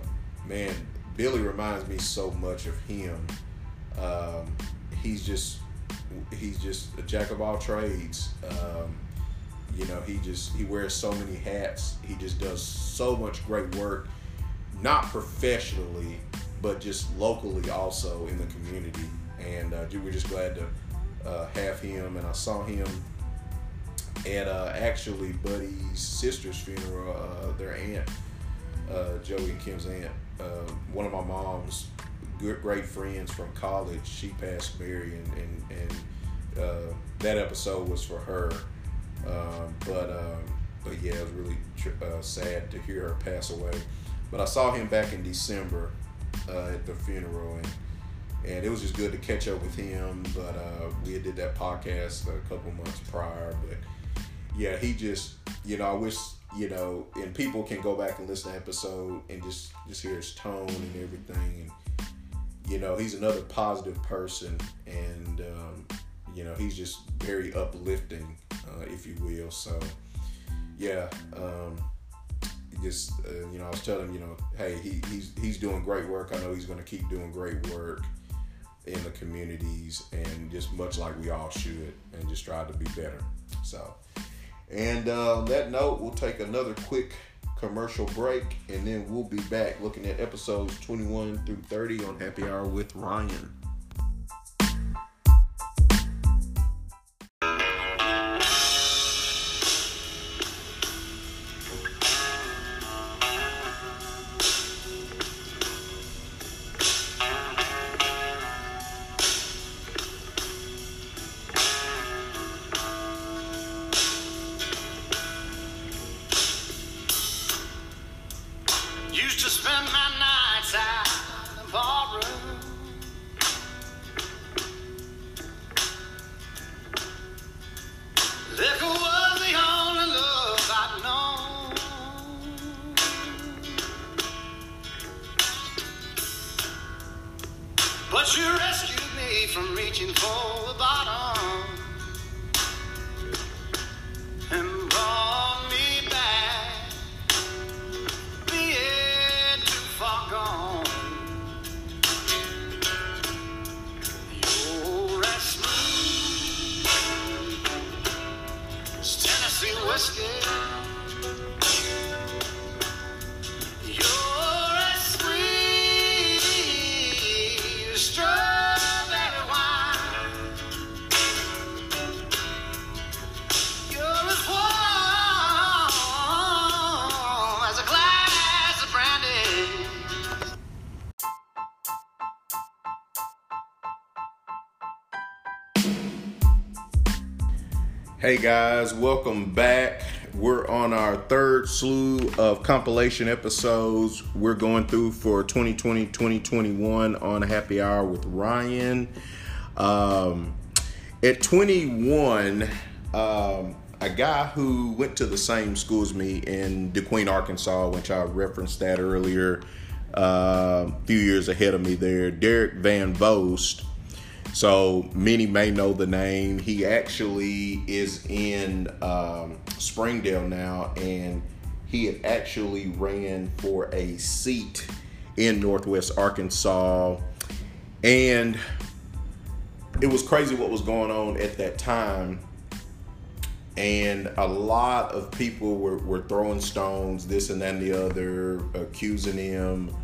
man, Billy reminds me so much of him. Um, he's just he's just a jack of all trades. Um, you know, he just he wears so many hats. He just does so much great work, not professionally, but just locally also in the community and uh, we're just glad to uh, have him. And I saw him at uh, actually Buddy's sister's funeral. Uh, their aunt, uh, Joey and Kim's aunt, uh, one of my mom's good great friends from college. She passed Mary, and and, and that episode was for her. Um, but um, but yeah, it was really tr- sad to hear her pass away. But I saw him back in December at the funeral, and and it was just good to catch up with him. But uh, we did that podcast a couple months prior. But yeah, he just you know I wish you know, and people can go back and listen to episode and just just hear his tone and everything. And you know, he's another positive person, and um, you know, he's just very uplifting, uh, if you will. So yeah. Um, just uh, you know, I was telling him, you know, hey, he, he's he's doing great work. I know he's going to keep doing great work, in the communities and just much like we all should and just try to be better. So, and uh, on that note, we'll take another quick commercial break and then we'll be back looking at episodes 21 through 30 on Happy Hour with Ryan. Hey guys, welcome back. We're on our third slew of compilation episodes we're going through for 2020 2021 on Happy Hour with Ryan. Um, at 21, um, a guy who went to the same school as me in DeQueen, Arkansas, which I referenced that earlier, uh, a few years ahead of me there, Derek Van Vost. So many may know the name. He actually is in um, Springdale now, and he had actually ran for a seat in Northwest Arkansas. And it was crazy what was going on at that time. And a lot of people were, were throwing stones, this and that and the other, accusing him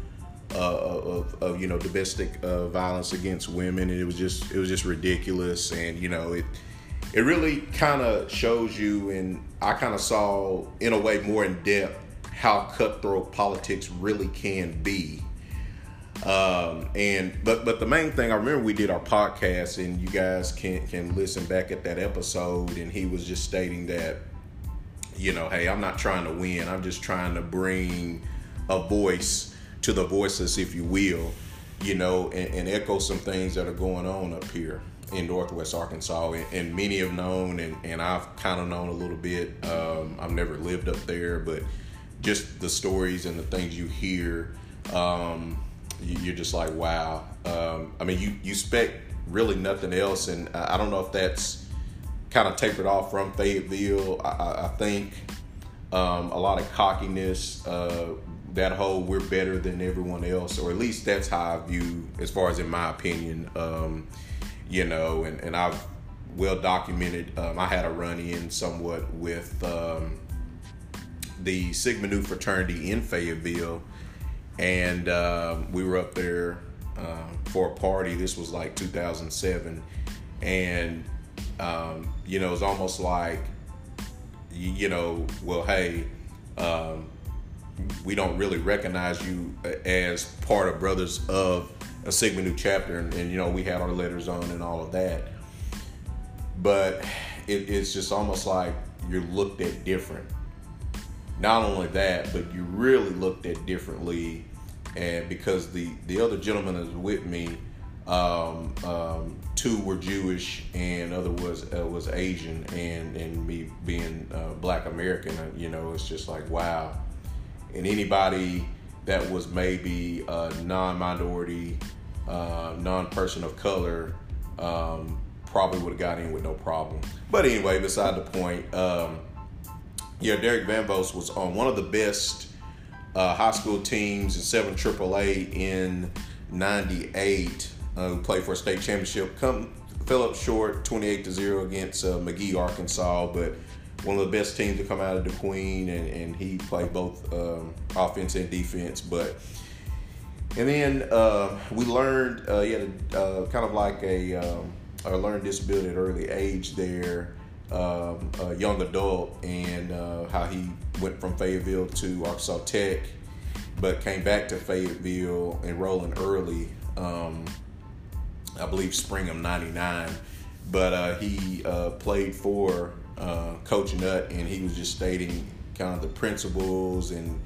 uh, of, of you know domestic uh, violence against women, and it was just it was just ridiculous. And you know it it really kind of shows you, and I kind of saw in a way more in depth how cutthroat politics really can be. Um, and but but the main thing I remember we did our podcast, and you guys can can listen back at that episode, and he was just stating that you know, hey, I'm not trying to win. I'm just trying to bring a voice to the voices, if you will, you know, and, and echo some things that are going on up here in Northwest Arkansas. And, and many have known, and, and I've kind of known a little bit. Um, I've never lived up there, but just the stories and the things you hear, um, you, you're just like, wow. Um, I mean, you, you expect really nothing else. And I don't know if that's kind of tapered off from Fayetteville. I, I, I think um, a lot of cockiness, uh, that whole we're better than everyone else, or at least that's how I view, as far as in my opinion, um, you know, and, and I've well documented. Um, I had a run in somewhat with um, the Sigma Nu fraternity in Fayetteville, and um, we were up there um, for a party. This was like 2007, and um, you know, it's almost like, you, you know, well, hey, um, we don't really recognize you as part of Brothers of a Sigma Nu chapter, and, and you know, we had our letters on and all of that. But it, it's just almost like you're looked at different. Not only that, but you really looked at differently, and because the the other gentleman is with me, um, um, two were Jewish and other was uh, was Asian, and and me being uh, Black American, uh, you know, it's just like wow. And anybody that was maybe a non-minority, uh, non-person of color, um, probably would have got in with no problem. But anyway, beside the point. Um, yeah, Derek Van Vost was on one of the best uh, high school teams in 7 AAA in 98 uh, who played for a state championship. Come fell up short 28 to 0 against uh, McGehee, Arkansas, but one of the best teams to come out of DeQueen, and, and he played both um, offense and defense. But and then uh, we learned uh, he had a, uh, kind of like a, um, a learned disability at early age there, um, a young adult, and uh, how he went from Fayetteville to Arkansas Tech, but came back to Fayetteville enrolling early. Um, I believe spring of '99, but uh, he uh, played for uh, Coach Nutt, and he was just stating kind of the principles and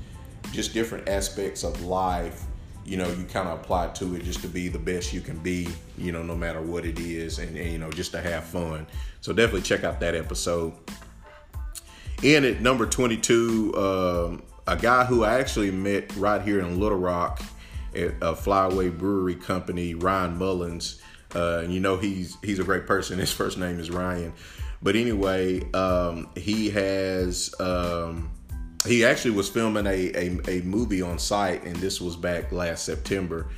just different aspects of life. You know, you kind of apply to it just to be the best you can be. You know, no matter what it is, and, and you know, just to have fun. So definitely check out that episode. In at number 22, um, a guy who I actually met right here in Little Rock at a Flyway Brewery Company, Ryan Mullins. Uh, you know he's he's a great person. His first name is Ryan. But anyway, um, he has um, he actually was filming a, a, a movie on site, and this was back last September.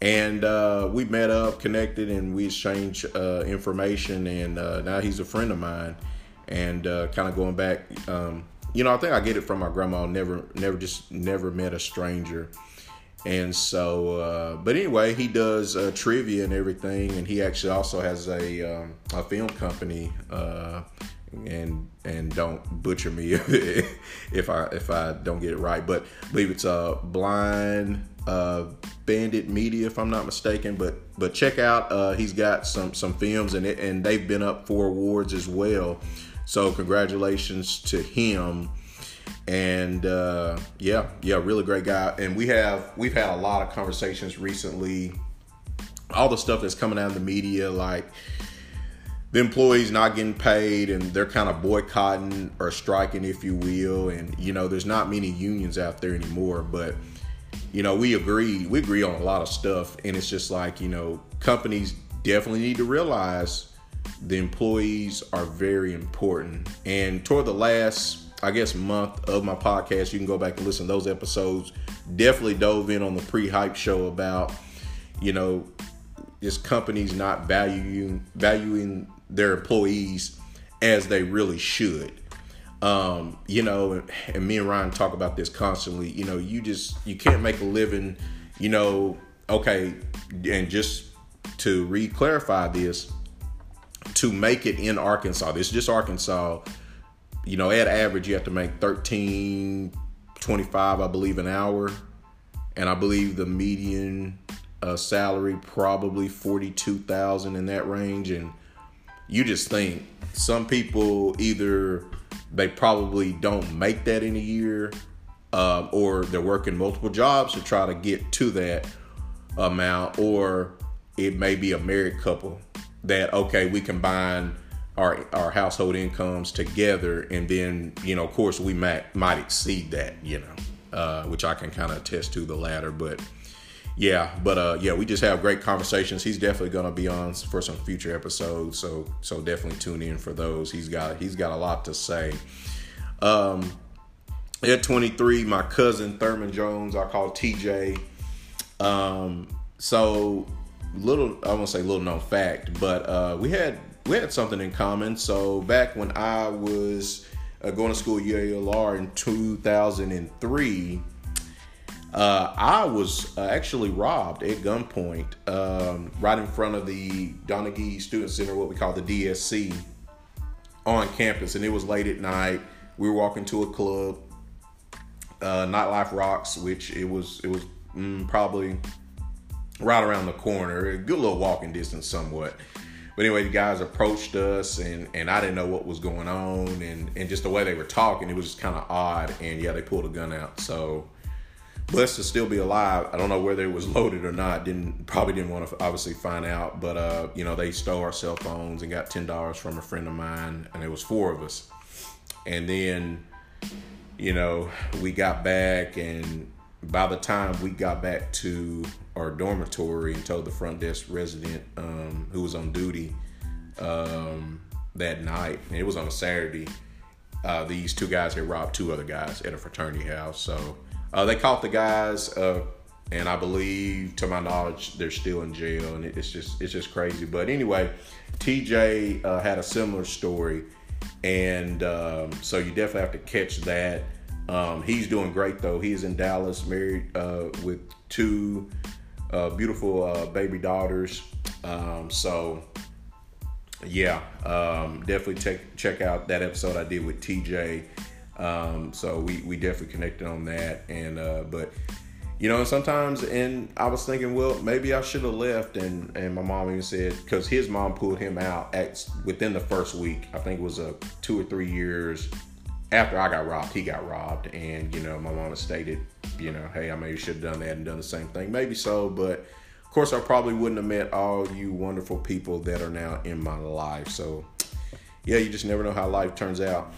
And uh, we met up, connected, and we exchanged uh, information. And uh, now he's a friend of mine. And uh, kind of going back, um, you know, I think I get it from my grandma. Never, never, just never met a stranger. And so, uh, but anyway, he does uh, trivia and everything, and he actually also has a um, a film company. Uh, and and don't butcher me if I if I don't get it right, but I believe it's a uh, blind uh, Bandit Media, if I'm not mistaken. But but check out, uh, he's got some some films, and it, and they've been up for awards as well. So congratulations to him and uh, yeah, yeah, really great guy. And we have we've had a lot of conversations recently. All the stuff that's coming out of the media, like the employees not getting paid, and they're kind of boycotting or striking, if you will. And you know, there's not many unions out there anymore, but you know, we agree we agree on a lot of stuff, and it's just like you know, companies definitely need to realize the employees are very important. And toward the last I guess month of my podcast. You can go back and listen to those episodes. Definitely dove in on the pre-hype show about, you know, this companies not valuing valuing their employees as they really should. Um, you know, and, and me and Ryan talk about this constantly. You know, you just you can't make a living, you know, okay, and just to re-clarify this, to make it in Arkansas, this is just Arkansas you know, at average, you have to make 13 25 I believe an hour, and I believe the median uh, salary probably 42,000 in that range. And you just think some people either they probably don't make that in a year, uh, or they're working multiple jobs to try to get to that amount, or it may be a married couple that okay we combine our our household incomes together, and then you know, of course, we might might exceed that, you know, uh, which I can kind of attest to the latter. But yeah, but uh, yeah, we just have great conversations. He's definitely gonna be on for some future episodes, so so definitely tune in for those. He's got he's got a lot to say. Um, at 23, my cousin Thurman Jones, I call TJ. Um, so little, I won't say little known fact, but uh, we had we had something in common. So back when I was uh, going to school at UALR in 2003, uh, I was uh, actually robbed at gunpoint um, right in front of the Donaghey Student Center, what we call the DSC, on campus. And it was late at night. We were walking to a club, uh, Nightlife Rocks, which it was it was mm, probably right around the corner, a good little walking distance, somewhat. But anyway, the guys approached us, and and I didn't know what was going on, and and just the way they were talking, it was just kind of odd. And yeah, they pulled a gun out. So blessed to still be alive. I don't know whether it was loaded or not. Didn't probably didn't want to obviously find out. But uh, you know, they stole our cell phones and got ten dollars from a friend of mine, and it was four of us. And then, you know, we got back, and by the time we got back to our dormitory and told the front desk resident um, who was on duty um, that night, it was on a Saturday. Uh, these two guys had robbed two other guys at a fraternity house. So uh, they caught the guys, uh, and I believe, to my knowledge, they're still in jail, and it's just it's just crazy. But anyway, TJ uh, had a similar story, and um, so you definitely have to catch that. Um, he's doing great though. He's in Dallas, married uh, with two uh, beautiful uh, baby daughters. Um, so yeah, um, definitely check check out that episode I did with TJ. Um, so we we definitely connected on that, and uh, but you know, sometimes and I was thinking, well, maybe I should have left, and and my mom even said because his mom pulled him out at within the first week. I think it was a two or three years after I got robbed, he got robbed, and you know, my mama stated, you know, hey, I maybe should have done that and done the same thing. Maybe so, but of course, I probably wouldn't have met all you wonderful people that are now in my life. So, yeah, you just never know how life turns out.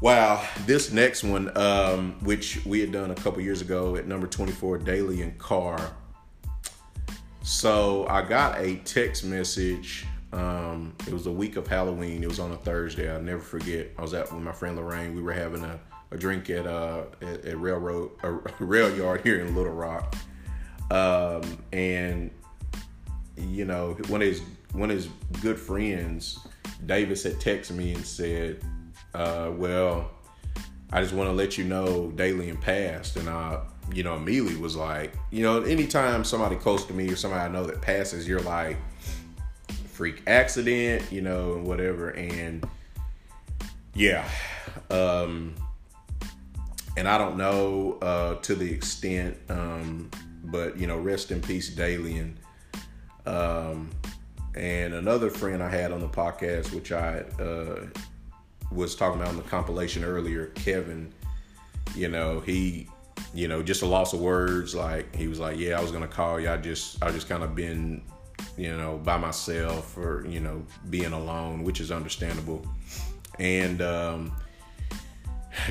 Wow, this next one, um, which we had done a couple years ago at number 24, Daily and Car. So I got a text message. Um, it was the week of Halloween. It was on a Thursday. I'll never forget. I was out with my friend Lorraine. We were having a, a drink at uh at, at railroad a rail yard here in Little Rock. Um, and you know, one of his one of his good friends, Davis, had texted me and said, uh, "Well, I just want to let you know Daily and passed." And I, you know, immediately was like, you know, anytime somebody close to me or somebody I know that passes, you're like, freak accident, you know, and whatever. And yeah, um, and I don't know uh, to the extent, um, but you know, rest in peace, Daily and. Um, and another friend I had on the podcast, which I uh, was talking about in the compilation earlier, Kevin. You know, he, you know, just a loss of words. Like he was like, "Yeah, I was gonna call you. I just, I just kind of been, you know, by myself or you know, being alone, which is understandable." And um,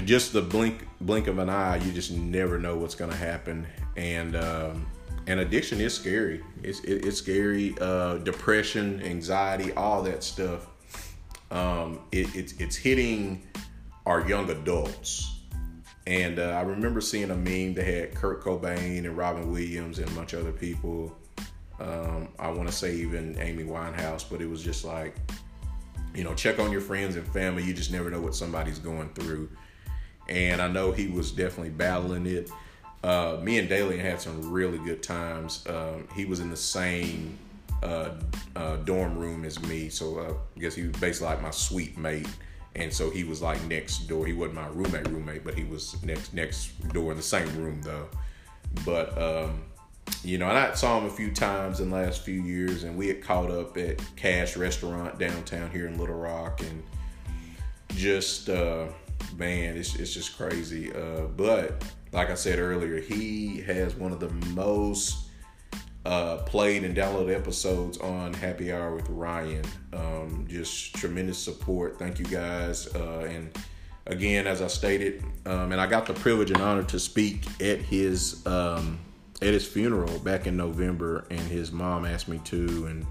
just the blink, blink of an eye, you just never know what's gonna happen. And um, and addiction is scary. It's it, it's scary. Uh, depression, anxiety, all that stuff. Um, it, it's it's hitting our young adults. And uh, I remember seeing a meme that had Kurt Cobain and Robin Williams and a bunch of other people. Um, I want to say even Amy Winehouse, but it was just like, you know, check on your friends and family. You just never know what somebody's going through. And I know he was definitely battling it. Uh, me and Daly had some really good times. Um, he was in the same uh, uh, dorm room as me, so uh, I guess he was basically like my suite mate. And so he was like next door. He wasn't my roommate roommate, but he was next next door in the same room though. But um, you know, and I saw him a few times in the last few years, and we had caught up at Cache Restaurant downtown here in Little Rock, and just uh, man, it's it's just crazy. Uh, but like I said earlier, he has one of the most uh, played and downloaded episodes on Happy Hour with Ryan. Um, just tremendous support. Thank you guys. Uh, and again, as I stated, um, and I got the privilege and honor to speak at his um, at his funeral back in November, and his mom asked me to, and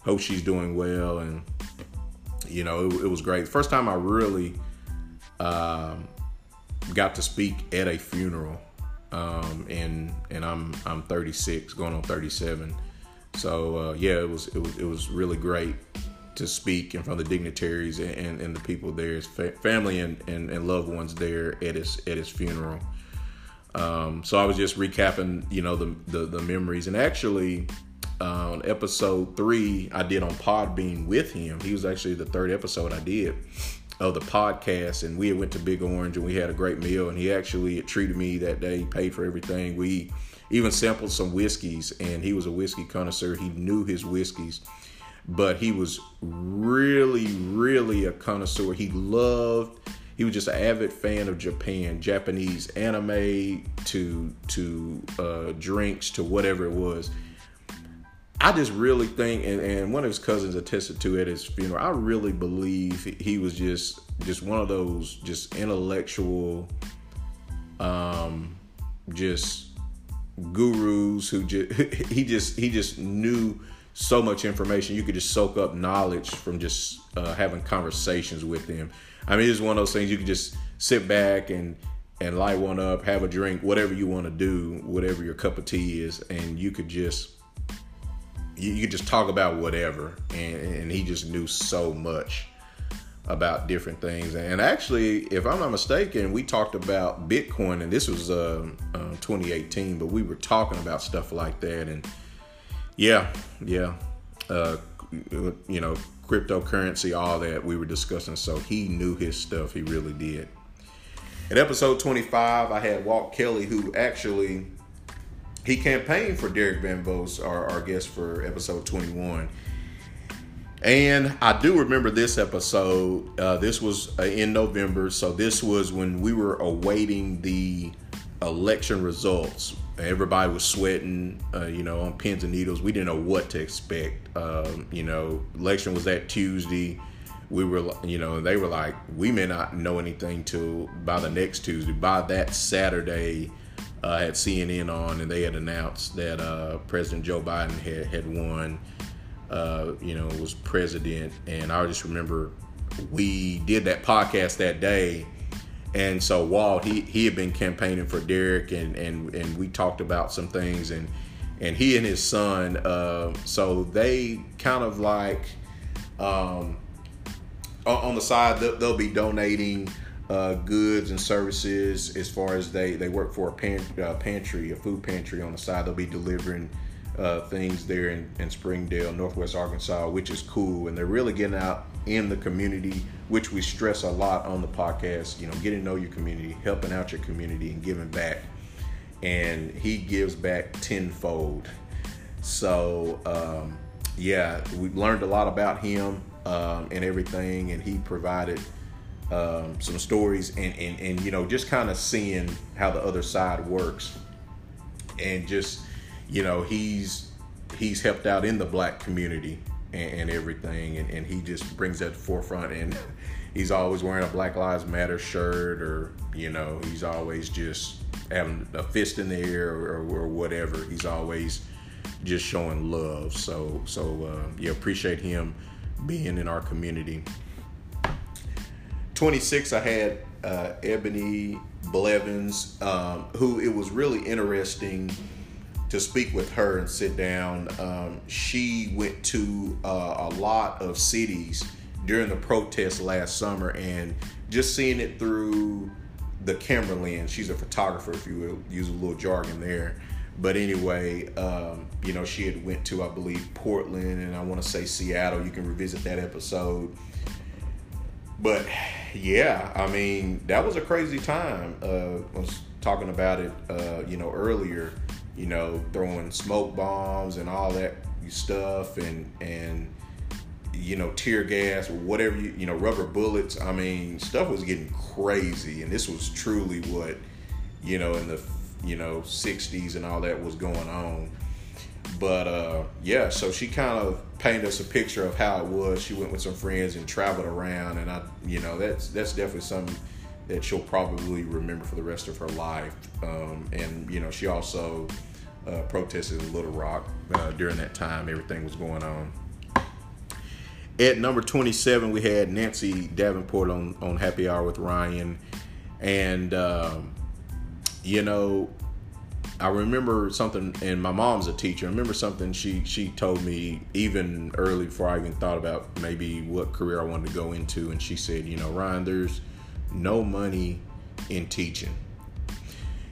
hope she's doing well. And you know, it, it was great. First time I really um, got to speak at a funeral, um, and and I'm I'm 36, going on 37. So uh, yeah, it was it was it was really great to speak in front of the dignitaries and, and, and the people there, his fa- family and, and, and loved ones there at his at his funeral. Um, so I was just recapping, you know, the the, the memories, and actually. Uh, on episode three, I did on Podbean with him. He was actually the third episode I did of the podcast and we went to Big Orange and we had a great meal and he actually treated me that day, paid for everything. We even sampled some whiskeys and he was a whiskey connoisseur. He knew his whiskeys, but he was really, really a connoisseur. He loved he was just an avid fan of Japan, Japanese anime to to uh, drinks to whatever it was. I just really think, and, and one of his cousins attested to it at his funeral. I really believe he was just just one of those just intellectual, um, just gurus who just he just he just knew so much information. You could just soak up knowledge from just uh, having conversations with him. I mean, it's one of those things you could just sit back and and light one up, have a drink, whatever you want to do, whatever your cup of tea is, and you could just you, you could just talk about whatever, and, and he just knew so much about different things. And actually, if I'm not mistaken, we talked about Bitcoin, and this was uh, uh, 2018, but we were talking about stuff like that. And yeah, yeah, uh, you know, cryptocurrency, all that we were discussing. So he knew his stuff. He really did. In episode 25, I had Walt Kelly, who actually he campaigned for Derek Van Vos, our, our guest for episode 21. And I do remember this episode. Uh, this was uh, in November, so this was when we were awaiting the election results. Everybody was sweating, uh, you know, on pins and needles. We didn't know what to expect. Um, you know, election was that Tuesday. we were, you know, they were like, we may not know anything till by the next Tuesday. By that Saturday, uh, had CNN on, and they had announced that uh, President Joe Biden had had won. Uh, you know, was president, and I just remember we did that podcast that day, and so Walt he he had been campaigning for Derek, and and and we talked about some things, and and he and his son, uh, so they kind of like. Um, on the side they'll, be donating uh, goods and services as far as they they work for a pan, uh, pantry a food pantry on the side they'll be delivering uh, things there in, in springdale northwest arkansas which is cool and they're really getting out in the community which we stress a lot on the podcast you know getting to know your community helping out your community and giving back. And he gives back tenfold. So um, yeah we learned a lot about him um, and everything, and he provided um, some stories and, and, and you know just kind of seeing how the other side works, and just you know he's he's helped out in the black community and, and everything, and, and he just brings that to the forefront and. He's always wearing a Black Lives Matter shirt, or you know, he's always just having a fist in the air, or, or whatever. He's always just showing love. So, so uh, yeah, appreciate him being in our community. 26, I had uh, Ebony Blevins, um, who it was really interesting to speak with her and sit down. Um, she went to uh, a lot of cities during the protest last summer and just seeing it through the camera lens. She's a photographer, if you will use a little jargon there. But anyway, um, you know, she had went to I believe Portland and I want to say Seattle. You can revisit that episode. But yeah, I mean, that was a crazy time. Uh, I was talking about it, uh, you know, earlier. You know, throwing smoke bombs and all that stuff, and and you know, tear gas, whatever you you know, rubber bullets. I mean, stuff was getting crazy, and this was truly what you know in the you know 60s and all that was going on. But uh, yeah so she kind of painted us a picture of how it was. She went with some friends and traveled around. And i you know that's that's definitely something that she'll probably remember for the rest of her life. Um, and you know she also uh, protested in little rock uh, during that time everything was going on. At number 27 we had nancy davenport on, on happy hour with ryan. And um, you know, I remember something, and my mom's a teacher. I remember something she she told me even early before I even thought about maybe what career I wanted to go into, and she said, you know, Ryan, there's no money in teaching.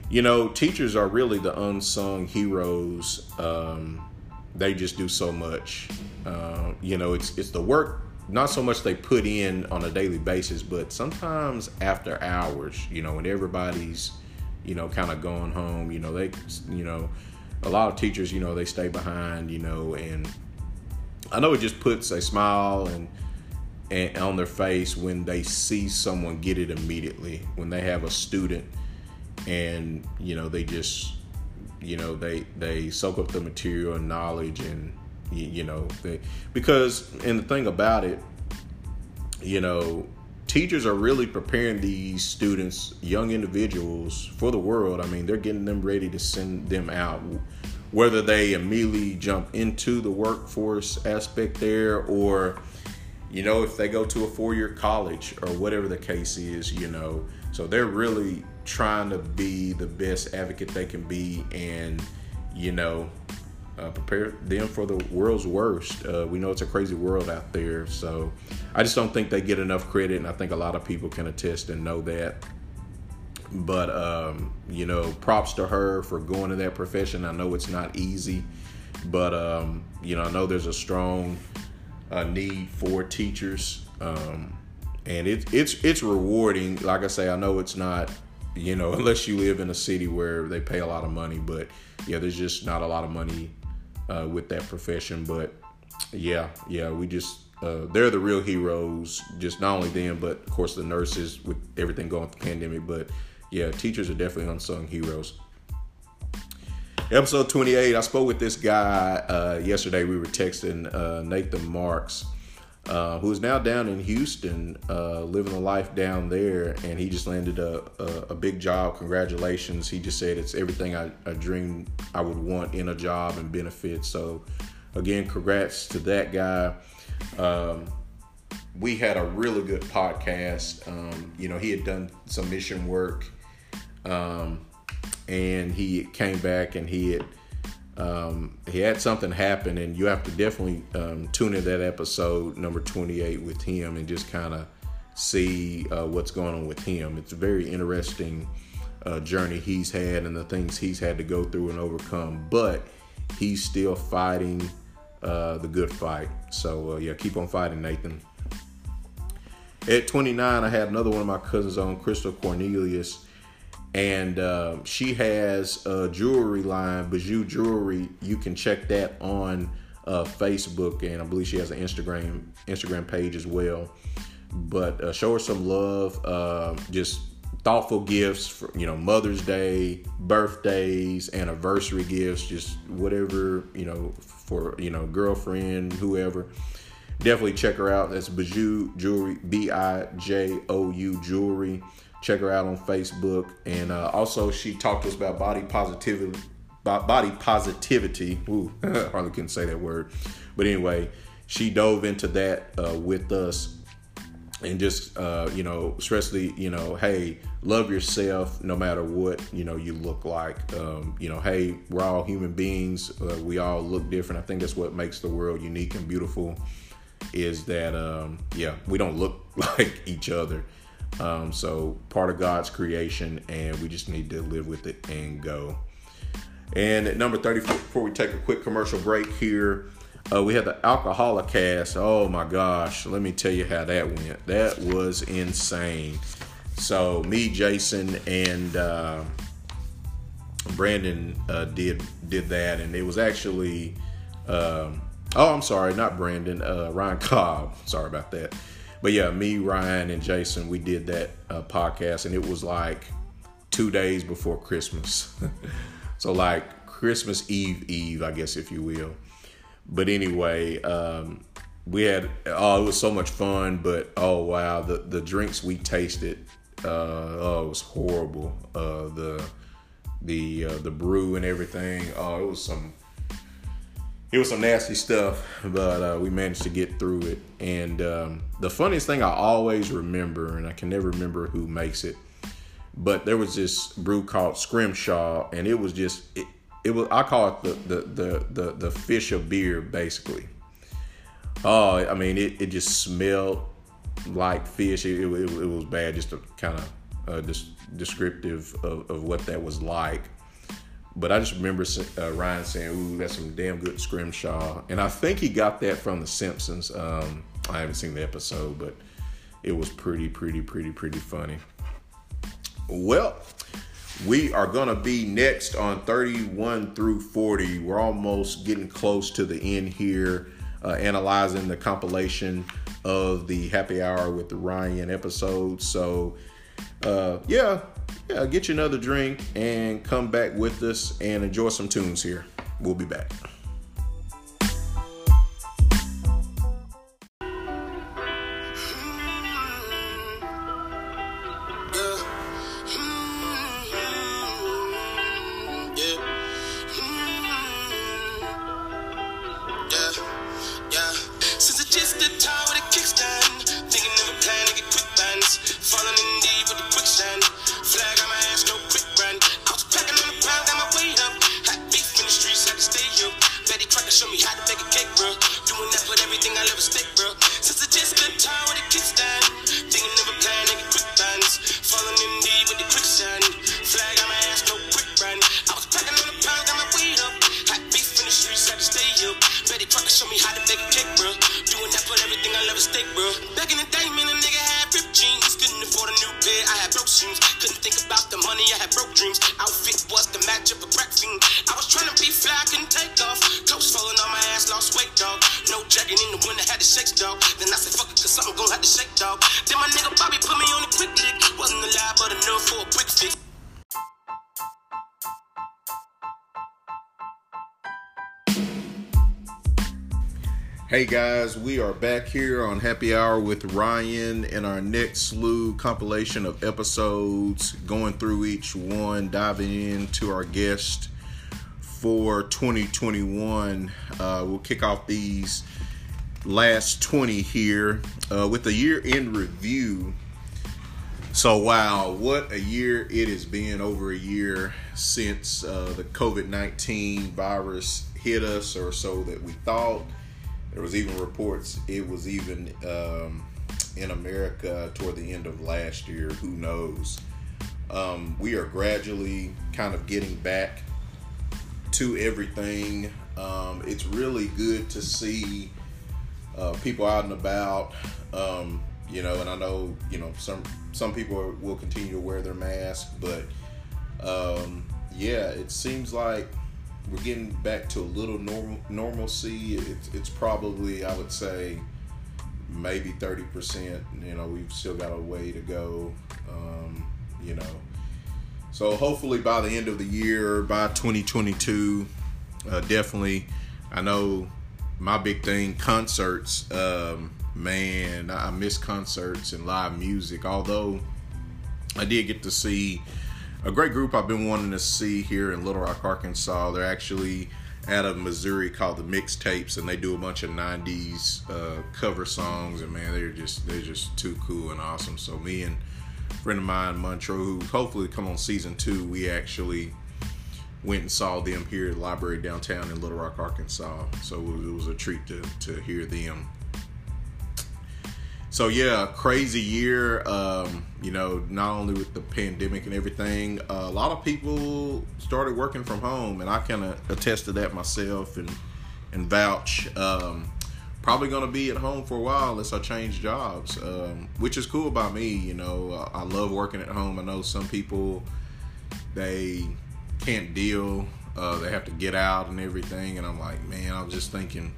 You know, teachers are really the unsung heroes. Um, they just do so much. Uh, you know, it's it's the work not so much they put in on a daily basis, but sometimes after hours. You know, when everybody's you know, kind of going home. You know, they, you know, a lot of teachers, you know, they stay behind, you know, and I know it just puts a smile and, and on their face when they see someone get it immediately. When they have a student and you know they just, you know, they they soak up the material and knowledge and you know they because and the thing about it, you know, teachers are really preparing these students, young individuals, for the world. I mean, they're getting them ready to send them out. Whether they immediately jump into the workforce aspect there or, you know, if they go to a four year college or whatever the case is, you know. So they're really trying to be the best advocate they can be and, you know, uh, prepare them for the world's worst. Uh, we know it's a crazy world out there, so I just don't think they get enough credit, and I think a lot of people can attest and know that. But um, you know, props to her for going to that profession. I know it's not easy, but um, you know, I know there's a strong uh, need for teachers, um, and it, it's it's rewarding. Like I say, I know it's not you know unless you live in a city where they pay a lot of money, but yeah, there's just not a lot of money uh, with that profession. But yeah, yeah, we just uh, they're the real heroes. Just not only them, but of course the nurses with everything going with the pandemic. But yeah, teachers are definitely unsung heroes. Episode 28, I spoke with this guy uh, yesterday. We were texting uh, Nathan Marks. uh, who is now down in Houston, uh, living a life down there, and he just landed a, a, a, big job. Congratulations! He just said it's everything I, I dreamed I would want in a job and benefits. So, again, congrats to that guy. Um, we had a really good podcast. Um, you know, he had done some mission work, um, and he came back and he had um, he had something happen, and you have to definitely um, tune in that episode number 28 with him and just kind of see uh, what's going on with him. It's a very interesting uh, journey he's had and the things he's had to go through and overcome, but he's still fighting uh, the good fight. So, uh, yeah, keep on fighting, Nathan. At 29, I had another one of my cousins on, Crystal Cornelius and uh, she has a jewelry line, Bijou Jewelry. You can check that on uh, Facebook, and I believe she has an Instagram Instagram page as well. But uh, show her some love. Uh, just thoughtful gifts for you know Mother's Day, birthdays, anniversary gifts, just whatever you know for you know girlfriend, whoever. Definitely check her out. That's Bijou Jewelry, B I J O U Jewelry check her out on Facebook. And uh, also, she talked to us about body positivity. Body positivity. Ooh, hardly can't say that word. But anyway, she dove into that uh, with us and just uh, you know especially you know hey love yourself no matter what you know you look like um, you know hey we're all human beings uh, we all look different i think that's what makes the world unique and beautiful is that um, yeah we don't look like each other um, so part of God's creation, and we just need to live with it and go. And at number 30, before we take a quick commercial break here, uh, we had the Alcoholicast. Oh my gosh, let me tell you how that went. That was insane. So me, Jason, and uh, Brandon uh, did did that, and it was actually. Um, oh, I'm sorry, not Brandon. Uh, Ryan Cobb. Sorry about that but yeah, me, Ryan, and Jason, we did that uh, podcast, and it was like two days before Christmas. so like Christmas Eve, Eve, I guess, if you will. But anyway, um, we had oh, it was so much fun. But oh wow, the the drinks we tasted, uh, oh, it was horrible. Uh, the the uh, the brew and everything. Oh, it was some it was some nasty stuff, but uh, we managed to get through it. And um, the funniest thing I always remember, and I can never remember who makes it, but there was this brew called Scrimshaw, and it was just it, it was I call it the the the the, the fish of beer basically. Oh, I mean it, it just smelled like fish. It, it, it was bad, just a kind of uh, descriptive of, of what that was like. But I just remember uh, Ryan saying, "Ooh, that's some damn good scrimshaw," and I think he got that from The Simpsons. Um, I haven't seen the episode, but it was pretty, pretty, pretty, pretty funny. Well, we are gonna be next on 31 through 40. We're almost getting close to the end here, uh, analyzing the compilation of the Happy Hour with Ryan episode. So, uh, yeah, yeah, get you another drink and come back with us and enjoy some tunes here. We'll be back. Guys, we are back here on Happy Hour with Ryan in our next slew compilation of episodes, going through each one, diving into our guest for 2021. Uh, we'll kick off these last 20 here uh, with a year in review. So, wow, what a year it has been over a year since uh, the COVID 19 virus hit us, or so that we thought. There was even reports it was even um, in America toward the end of last year. Who knows? Um, we are gradually kind of getting back to everything. Um, it's really good to see uh, people out and about. Um, you know, and I know you know some some people will continue to wear their mask, but um, yeah, it seems like we're getting back to a little normal normalcy. It's, it's probably I would say maybe thirty percent. You know, we've still got a way to go. Um, you know, so hopefully by the end of the year, by 2022, uh, definitely. I know my big thing concerts. Um, man, I miss concerts and live music. Although I did get to see a great group I've been wanting to see here in Little Rock, Arkansas. They're actually out of Missouri called the Mixtapes, and they do a bunch of '90s uh, cover songs. And man, they're just they're just too cool and awesome. So me and friend of mine, Montro, who hopefully come on season two, we actually went and saw them here at the library downtown in Little Rock, Arkansas. So it was a treat to to hear them so yeah, crazy year. Um, you know, not only with the pandemic and everything, uh, a lot of people started working from home, and I kind of attest to that myself and and vouch. Um, probably to be at home for a while unless I change jobs, um, which is cool by me. You know, I love working at home. I know some people they can't deal. Uh, they have to get out and everything, and I'm like, man, I was just thinking.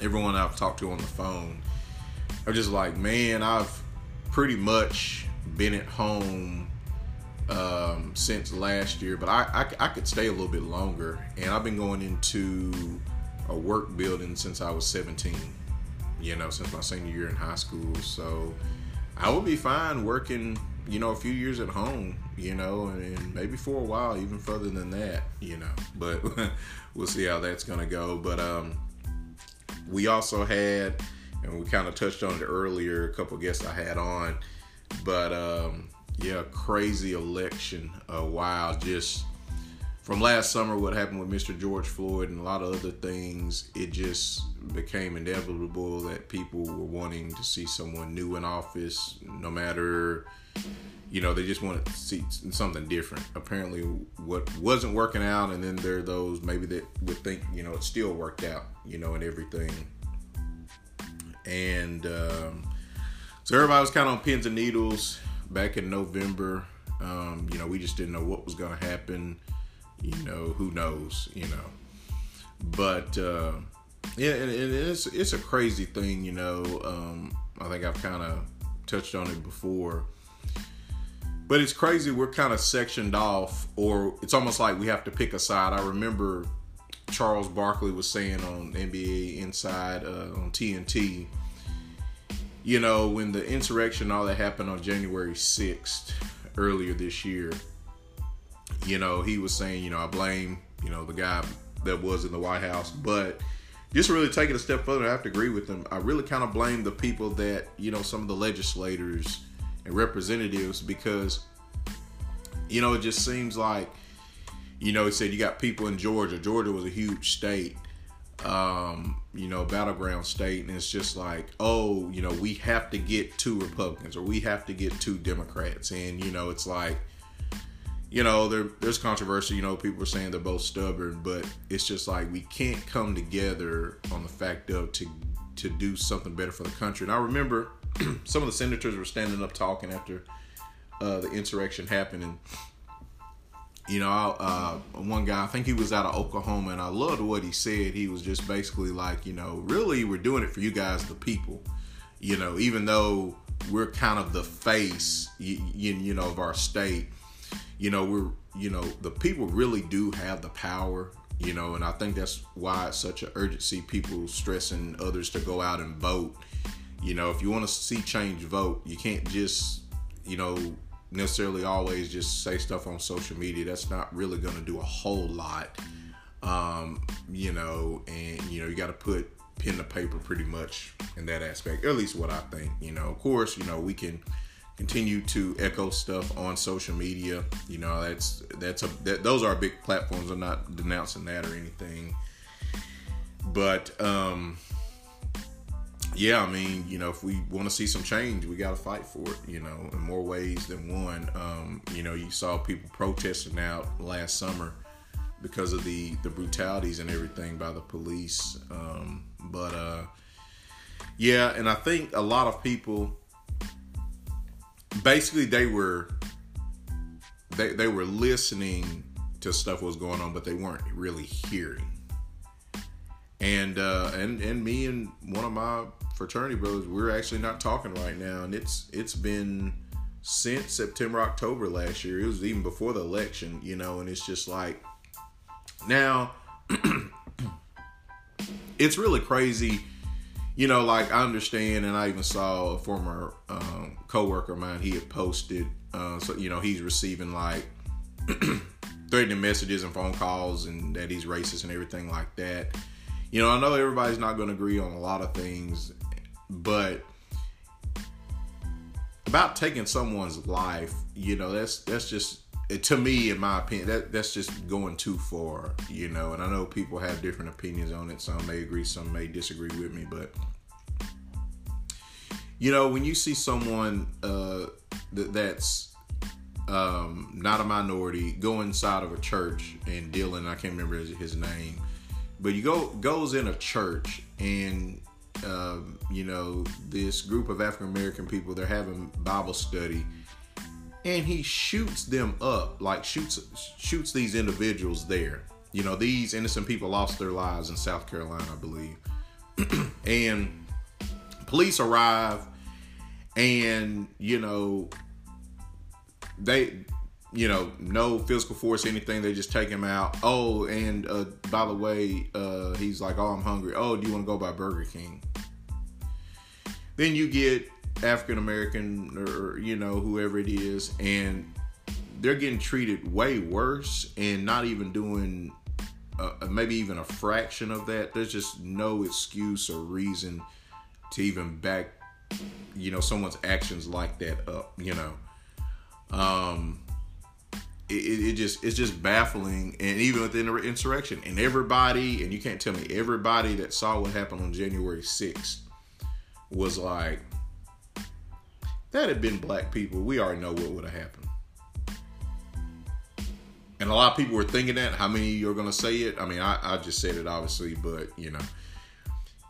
Everyone I've talked to on the phone I'm just like, man, I've pretty much been at home um, since last year, but I, I, I could stay a little bit longer. And I've been going into a work building since I was 17, you know, since my senior year in high school. So I would be fine working, you know, a few years at home, you know, and maybe for a while, even further than that, you know. But we'll see how that's going to go. But um, we also had and we kind of touched on it earlier. A couple guests I had on, but um, yeah, crazy election. Uh, wow, just from last summer, what happened with Mr. George Floyd and a lot of other things, it just became inevitable that people were wanting to see someone new in office, no matter. You know, they just wanted to see something different. Apparently, what wasn't working out, and then there are those maybe that would think, you know, it still worked out, you know, and everything and um, so everybody was kind of on pins and needles back in November. Um, you know, we just didn't know what was going to happen. You know, who knows? You know, but uh, yeah, and, and it's it's a crazy thing. You know, um, I think I've kind of touched on it before. But it's crazy. We're kind of sectioned off, or it's almost like we have to pick a side. I remember Charles Barkley was saying on NBA Inside uh, on TNT you know, when the insurrection, all that happened on January 6th earlier this year, you know, he was saying, you know, I blame, you know, the guy that was in the White House, but just really take it a step further, I have to agree with him. I really kind of blame the people that, you know, some of the legislators and representatives because, you know, it just seems like, you know, he said you got people in Georgia. Georgia was a huge state um, you know, battleground state, and it's just like, oh, you know, we have to get two Republicans or we have to get two Democrats, and you know, it's like, you know, there, there's controversy. You know, people are saying they're both stubborn, but it's just like we can't come together on the fact of to to do something better for the country. And I remember some of the senators were standing up talking after uh, the insurrection happened, and you know, uh, one guy, I think he was out of Oklahoma, and I loved what he said. He was just basically like, you know, really, we're doing it for you guys, the people. You know, even though we're kind of the face, you, you know, of our state, you know, we're, you know, the people really do have the power you know, and I think that's why it's such an urgency. People stressing others to go out and vote. You know, if you want to see change, vote. You can't just, you know, necessarily always just say stuff on social media. That's not really going to do a whole lot. Um, you know, and you know, you got to put pen to paper pretty much in that aspect. At least what I think. You know, of course, you know, we can continue to echo stuff on social media. You know, that's that's a that, those are big platforms. I'm not denouncing that or anything, but um, yeah, I mean, you know, if we want to see some change, we got to fight for it. You know, in more ways than one. Um, you know, you saw people protesting out last summer because of the the brutalities and everything by the police. Um, but uh, yeah, and I think a lot of people basically they were they they were listening to stuff was going on, but they weren't really hearing. And uh, and and me and one of my fraternity brothers, we're actually not talking right now, and it's it's been since September October last year. It was even before the election, you know, and it's just like now it's really crazy you know, like I understand, and I even saw a former um, coworker of mine. He had posted, uh, so you know, he's receiving like threatening messages and phone calls, and that he's racist and everything like that. You know, I know everybody's not going to agree on a lot of things, but about taking someone's life, you know, that's that's just to me, in my opinion, that that's just going too far, you know. And I know people have different opinions on it. Some may agree, some may disagree with me, but you know, when you see someone uh, th- that's um, not a minority go inside of a church and Dylan, I can't remember his, his name, but you go goes in a church and um, you know this group of African American people they're having Bible study and he shoots them up like shoots shoots these individuals there. You know these innocent people lost their lives in south carolina i believe. And police arrive and you know they you know no physical force anything they just take him out. Oh and uh, by the way uh, he's like oh i'm hungry. Oh do you want to go by burger king then you get African American or you know whoever it is, and they're getting treated way worse and not even doing uh, maybe even a fraction of that. There's just no excuse or reason to even back you know someone's actions like that up. You know, um, it, it, just it's just baffling, and even within the insurrection, and everybody, and you can't tell me everybody that saw what happened on January 6th was like that had been black people, we already know what would have happened. And a lot of people were thinking that. How many you are going to say it? I mean, I, I just said it obviously, but you know,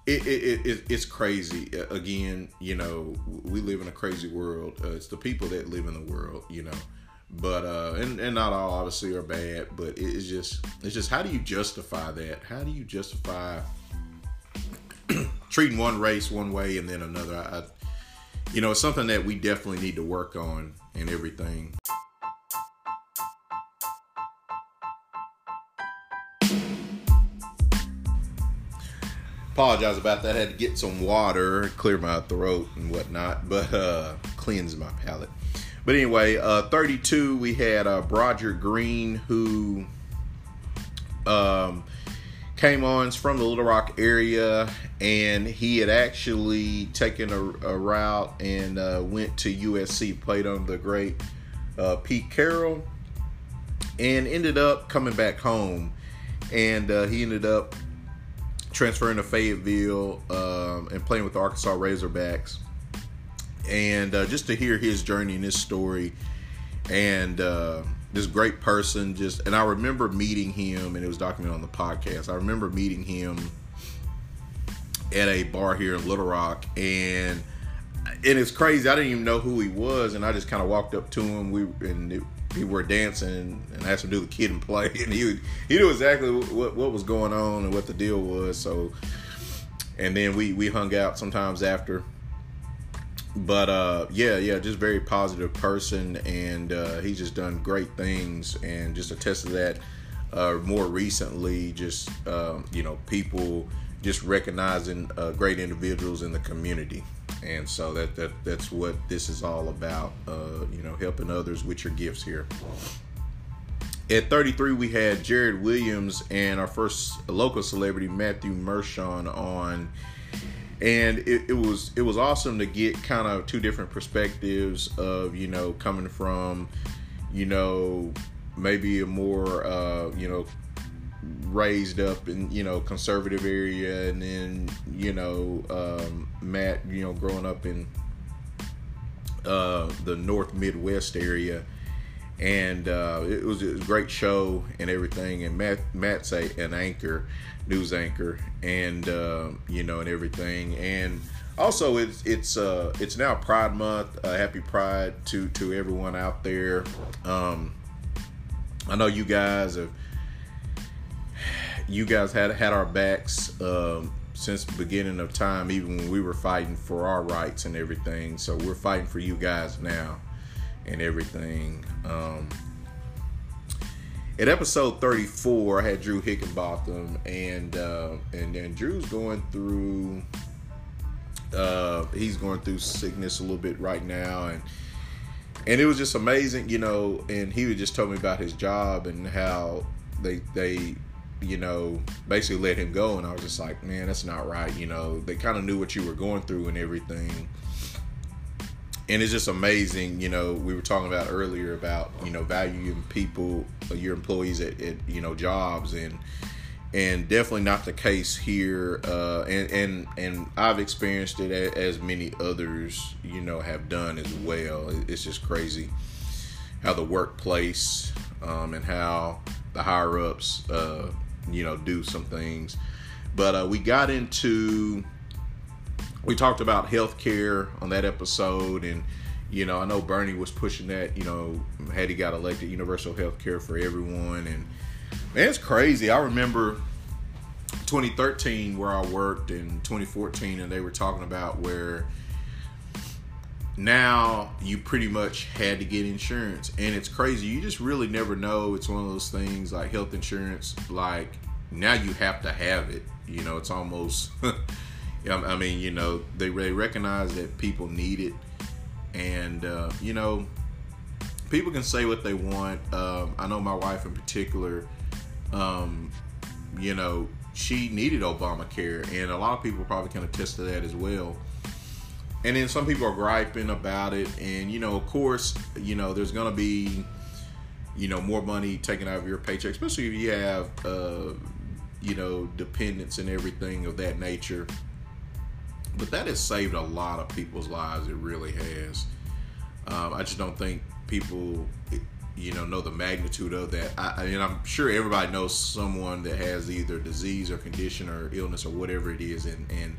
it, it, it, it's crazy. Again, you know, we live in a crazy world. Uh, it's the people that live in the world, you know. But uh, and and not all obviously are bad, but it's just it's just how do you justify that? How do you justify treating one race one way and then another? I, you know, it's something that we definitely need to work on and everything. Apologize about that. I had to get some water, clear my throat and whatnot, but uh cleanse my palate. But anyway, uh 32, we had uh Broderick Green who um came on from the Little Rock area, and he had actually taken a, a route and uh, went to USC, played under the great uh, Pete Carroll, and ended up coming back home. And uh, he ended up transferring to Fayetteville um, and playing with the Arkansas Razorbacks. And uh, just to hear his journey and his story, and this great person just and i remember meeting him and it was documented on the podcast. I remember meeting him at a bar here in little rock and and it's crazy i didn't even know who he was and i just kind of walked up to him we and it, people were dancing and asked him to do the kid and play and he he knew exactly what, what was going on and what the deal was so and then we we hung out sometimes after but uh, yeah, yeah, just very positive person, and uh, he's just done great things, and just attest to that. uh, more recently, just um, you know, people just recognizing uh, great individuals in the community, and so that that that's what this is all about. Uh, you know, helping others with your gifts here. At 33, we had Jared Williams and our first local celebrity Matthew Mershon on, and it, it was it was awesome to get kind of two different perspectives of you know coming from you know maybe a more uh, you know raised up in you know conservative area and then you know um, Matt you know growing up in uh, the North Midwest area. And uh, it, was, a great show and everything. And Matt Matt's a, an anchor news anchor and uh, you know and everything and also it's it's uh it's now Pride Month uh, happy Pride to to everyone out there um, I know you guys have you guys had had our backs um, since the beginning of time, even when we were fighting for our rights and everything. So we're fighting for you guys now and everything. Um, at episode 34, I had Drew Hickenbotham, and uh, and then Drew's going through. Uh, he's going through sickness a little bit right now, and and it was just amazing, you know. And he would just tell me about his job and how they they you know, basically let him go. And I was just like, man, that's not right. You know, they kind of knew what you were going through and everything. And it's just amazing, you know, we were talking about earlier about, you know, valuing people, your employees at, at you know, jobs and, and definitely not the case here. Uh, and, and, and I've experienced it as many others, you know, have done as well. It's just crazy how the workplace, um, and how the higher ups, uh, you know, do some things. But uh, we got into, we talked about healthcare on that episode, and you know, I know Bernie was pushing that. You know, had he got elected, universal health care for everyone, and man, it's crazy. I remember 2013 where I worked, in 2014, and they were talking about where now you pretty much had to get insurance and it's crazy you just really never know it's one of those things like health insurance like now you have to have it you know it's almost i mean you know they, they recognize that people need it. And uh, you know people can say what they want. Um, i know my wife in particular um, you know she needed obamacare and a lot of people probably can attest to that as well. And then some people are griping about it and you know of course you know there's gonna be you know more money taken out of your paycheck especially if you have uh you know dependents and everything of that nature but that has saved a lot of people's lives it really has um, i just don't think people you know know the magnitude of that I, I mean i'm sure everybody knows someone that has either disease or condition or illness or whatever it is and and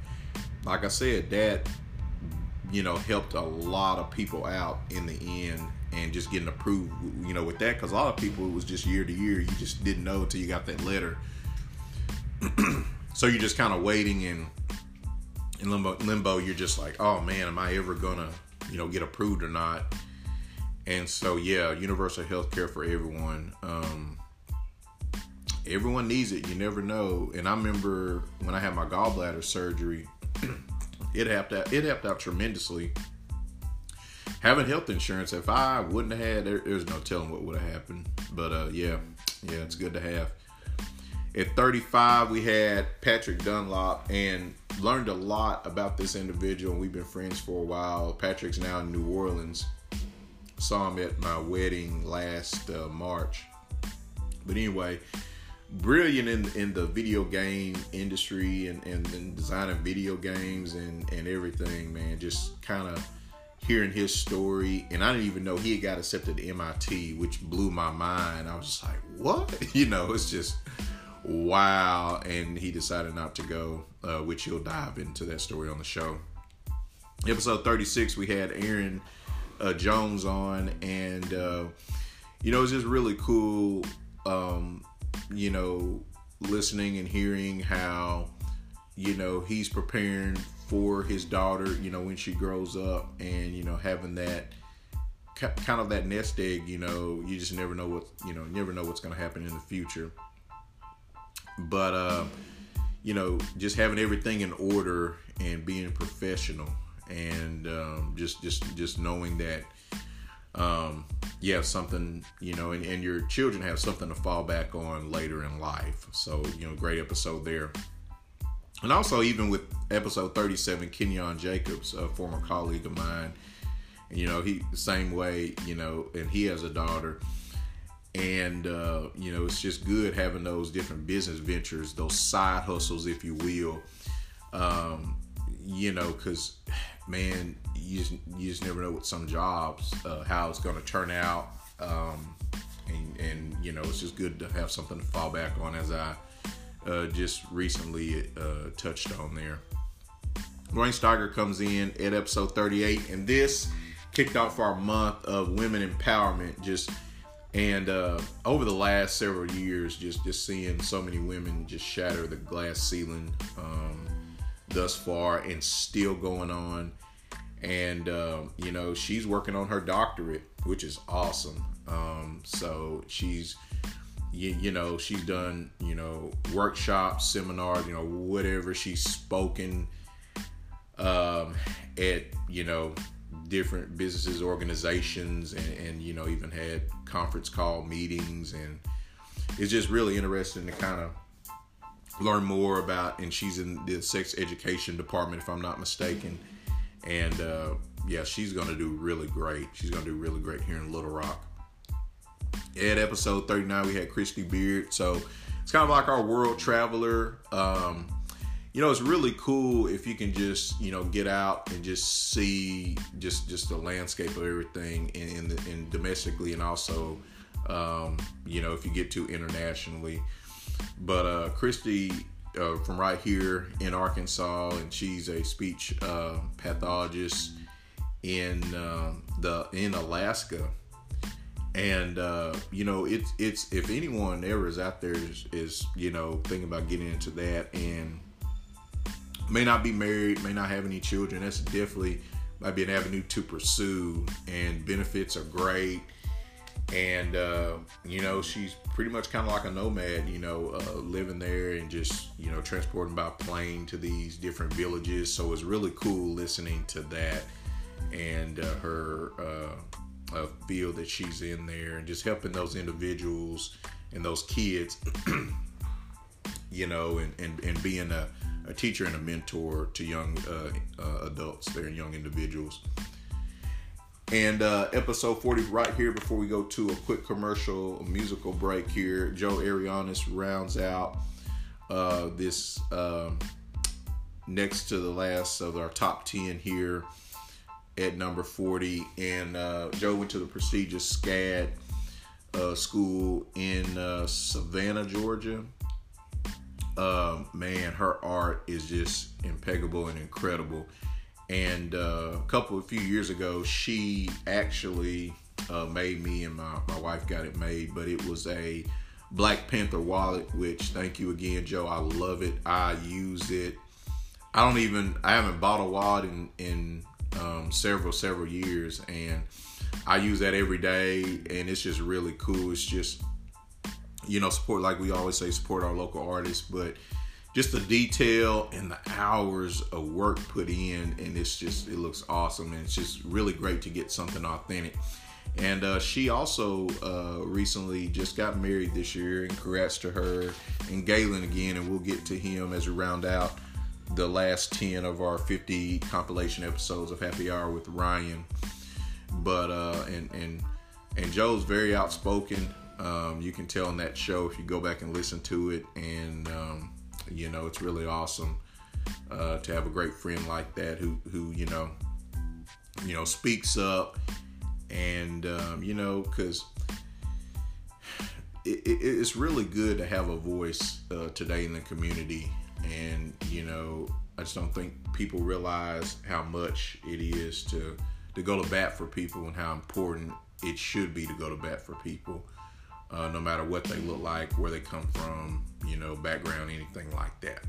like i said that you know, helped a lot of people out in the end and just getting approved, you know, with that. Because a lot of people, it was just year to year. You just didn't know until you got that letter. so you're just kind of waiting and in limbo, limbo, you're just like, oh man, am I ever gonna, you know, get approved or not? And so, yeah, universal health care for everyone. Um, everyone needs it. You never know. And I remember when I had my gallbladder surgery, it helped out. It helped out tremendously. Having health insurance, if I wouldn't have had, there, there's no telling what would have happened. But uh, yeah, yeah, it's good to have. At 35, we had Patrick Dunlop and learned a lot about this individual. We've been friends for a while. Patrick's now in New Orleans. Saw him at my wedding last uh, March. But anyway, brilliant in in the video game industry and, and, and designing video games and, and everything, man. Just kind of hearing his story. And I didn't even know he had got accepted to MIT, which blew my mind. I was just like, what? You know, it's just wow. And he decided not to go, uh, which he'll dive into that story on the show. Episode 36, we had Aaron uh, Jones on, and uh, you know, it's just really cool. Um, you know, listening and hearing how, you know, he's preparing for his daughter, you know, when she grows up and, you know, having that kind of that nest egg. You know, you just never know what you know. Never know what's going to happen in the future. But uh, you know, just having everything in order and being professional, and um, just just just knowing that um, you have something, you know, and, and your children have something to fall back on later in life. So, you know, great episode there. And also, even with episode 37, Kenyon Jacobs, a former colleague of mine, you know, he same way, you know, and he has a daughter. And, uh, you know, it's just good having those different business ventures, those side hustles, if you will. Um, you know, because, man, you just, you just never know with some jobs uh, how it's going to turn out. Um, and, and, you know, it's just good to have something to fall back on as I uh, just recently uh, touched on there. Dwayne Steiger comes in at episode 38, and this kicked off our month of women empowerment. Just and uh, over the last several years, just just seeing so many women just shatter the glass ceiling um, thus far, and still going on. And uh, you know, she's working on her doctorate, which is awesome. Um, so she's you, you know she's done you know workshops seminars you know whatever she's spoken um, at you know different businesses organizations and, and you know even had conference call meetings. And it's just really interesting to kind of learn more about and she's in the sex education department if i'm not mistaken. And uh, yeah she's gonna do really great. She's gonna do really great here in little rock. At episode 39 we had christy beard. So it's kind of like our world traveler. Um, you know it's really cool if you can just you know get out and just see just just the landscape of everything in, in, the, in domestically and also um, you know if you get to internationally. But uh christy uh, from right here in arkansas and she's a speech uh, pathologist in um, the in alaska. And uh, you know it's it's if anyone ever is out there is, is you know thinking about getting into that and may not be married may not have any children. That's definitely might be an avenue to pursue and benefits are great. And uh, you know she's pretty much kind of like a nomad you know uh, living there and just you know transporting by plane to these different villages. So it's really cool listening to that and uh, her uh, uh, field that she's in there and just helping those individuals and those kids, you know, and, and, and being a, a teacher and a mentor to young uh, uh, adults there young individuals. And uh, episode 40, right here before we go to a quick commercial musical break here, Joe Arianis rounds out uh, this um, next to the last of our top 10 here at number 40. And uh, Joe went to the prestigious SCAD uh, school in uh, Savannah, Georgia. Um, man, her art is just impeccable and incredible. And uh, a couple of few years ago, she actually uh, made me and my, my wife got it made, but it was a Black Panther wallet, which thank you again, Joe. I love it. I use it. I don't even I haven't bought a wallet in, in um, several several years, and I use that every day, and it's just really cool. It's just you know support like we always say support our local artists, but just the detail and the hours of work put in, and it's just it looks awesome, and it's just really great to get something authentic. And uh, she also uh, recently just got married this year, and congrats to her and Galen again. And we'll get to him as we round out the last 10 of our 50 compilation episodes of Happy Hour with Ryan. But uh and and and Joe's very outspoken. Um, you can tell in that show if you go back and listen to it, and um, you know it's really awesome uh, to have a great friend like that who who you know you know speaks up, and um, you know because it, it, it's really good to have a voice uh, today in the community. And you know I just don't think people realize how much it is to to go to bat for people and how important it should be to go to bat for people, uh, no matter what they look like, where they come from, you know, background, anything like that.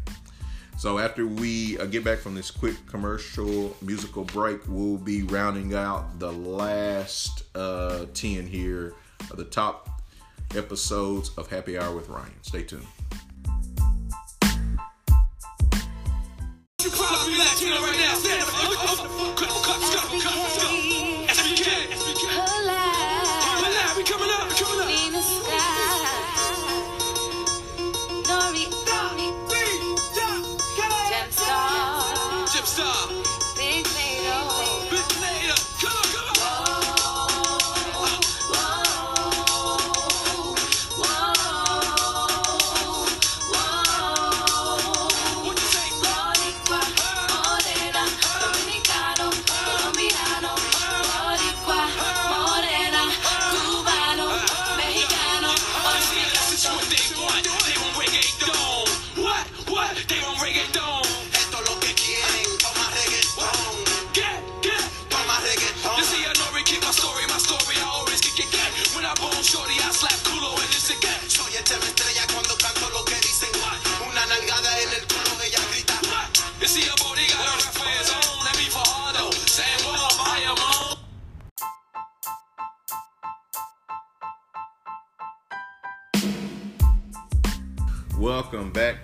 So after we uh, get back from this quick commercial musical break, we'll be rounding out the last uh, 10 here, of the top episodes of Happy Hour with Ryan. Stay tuned. Right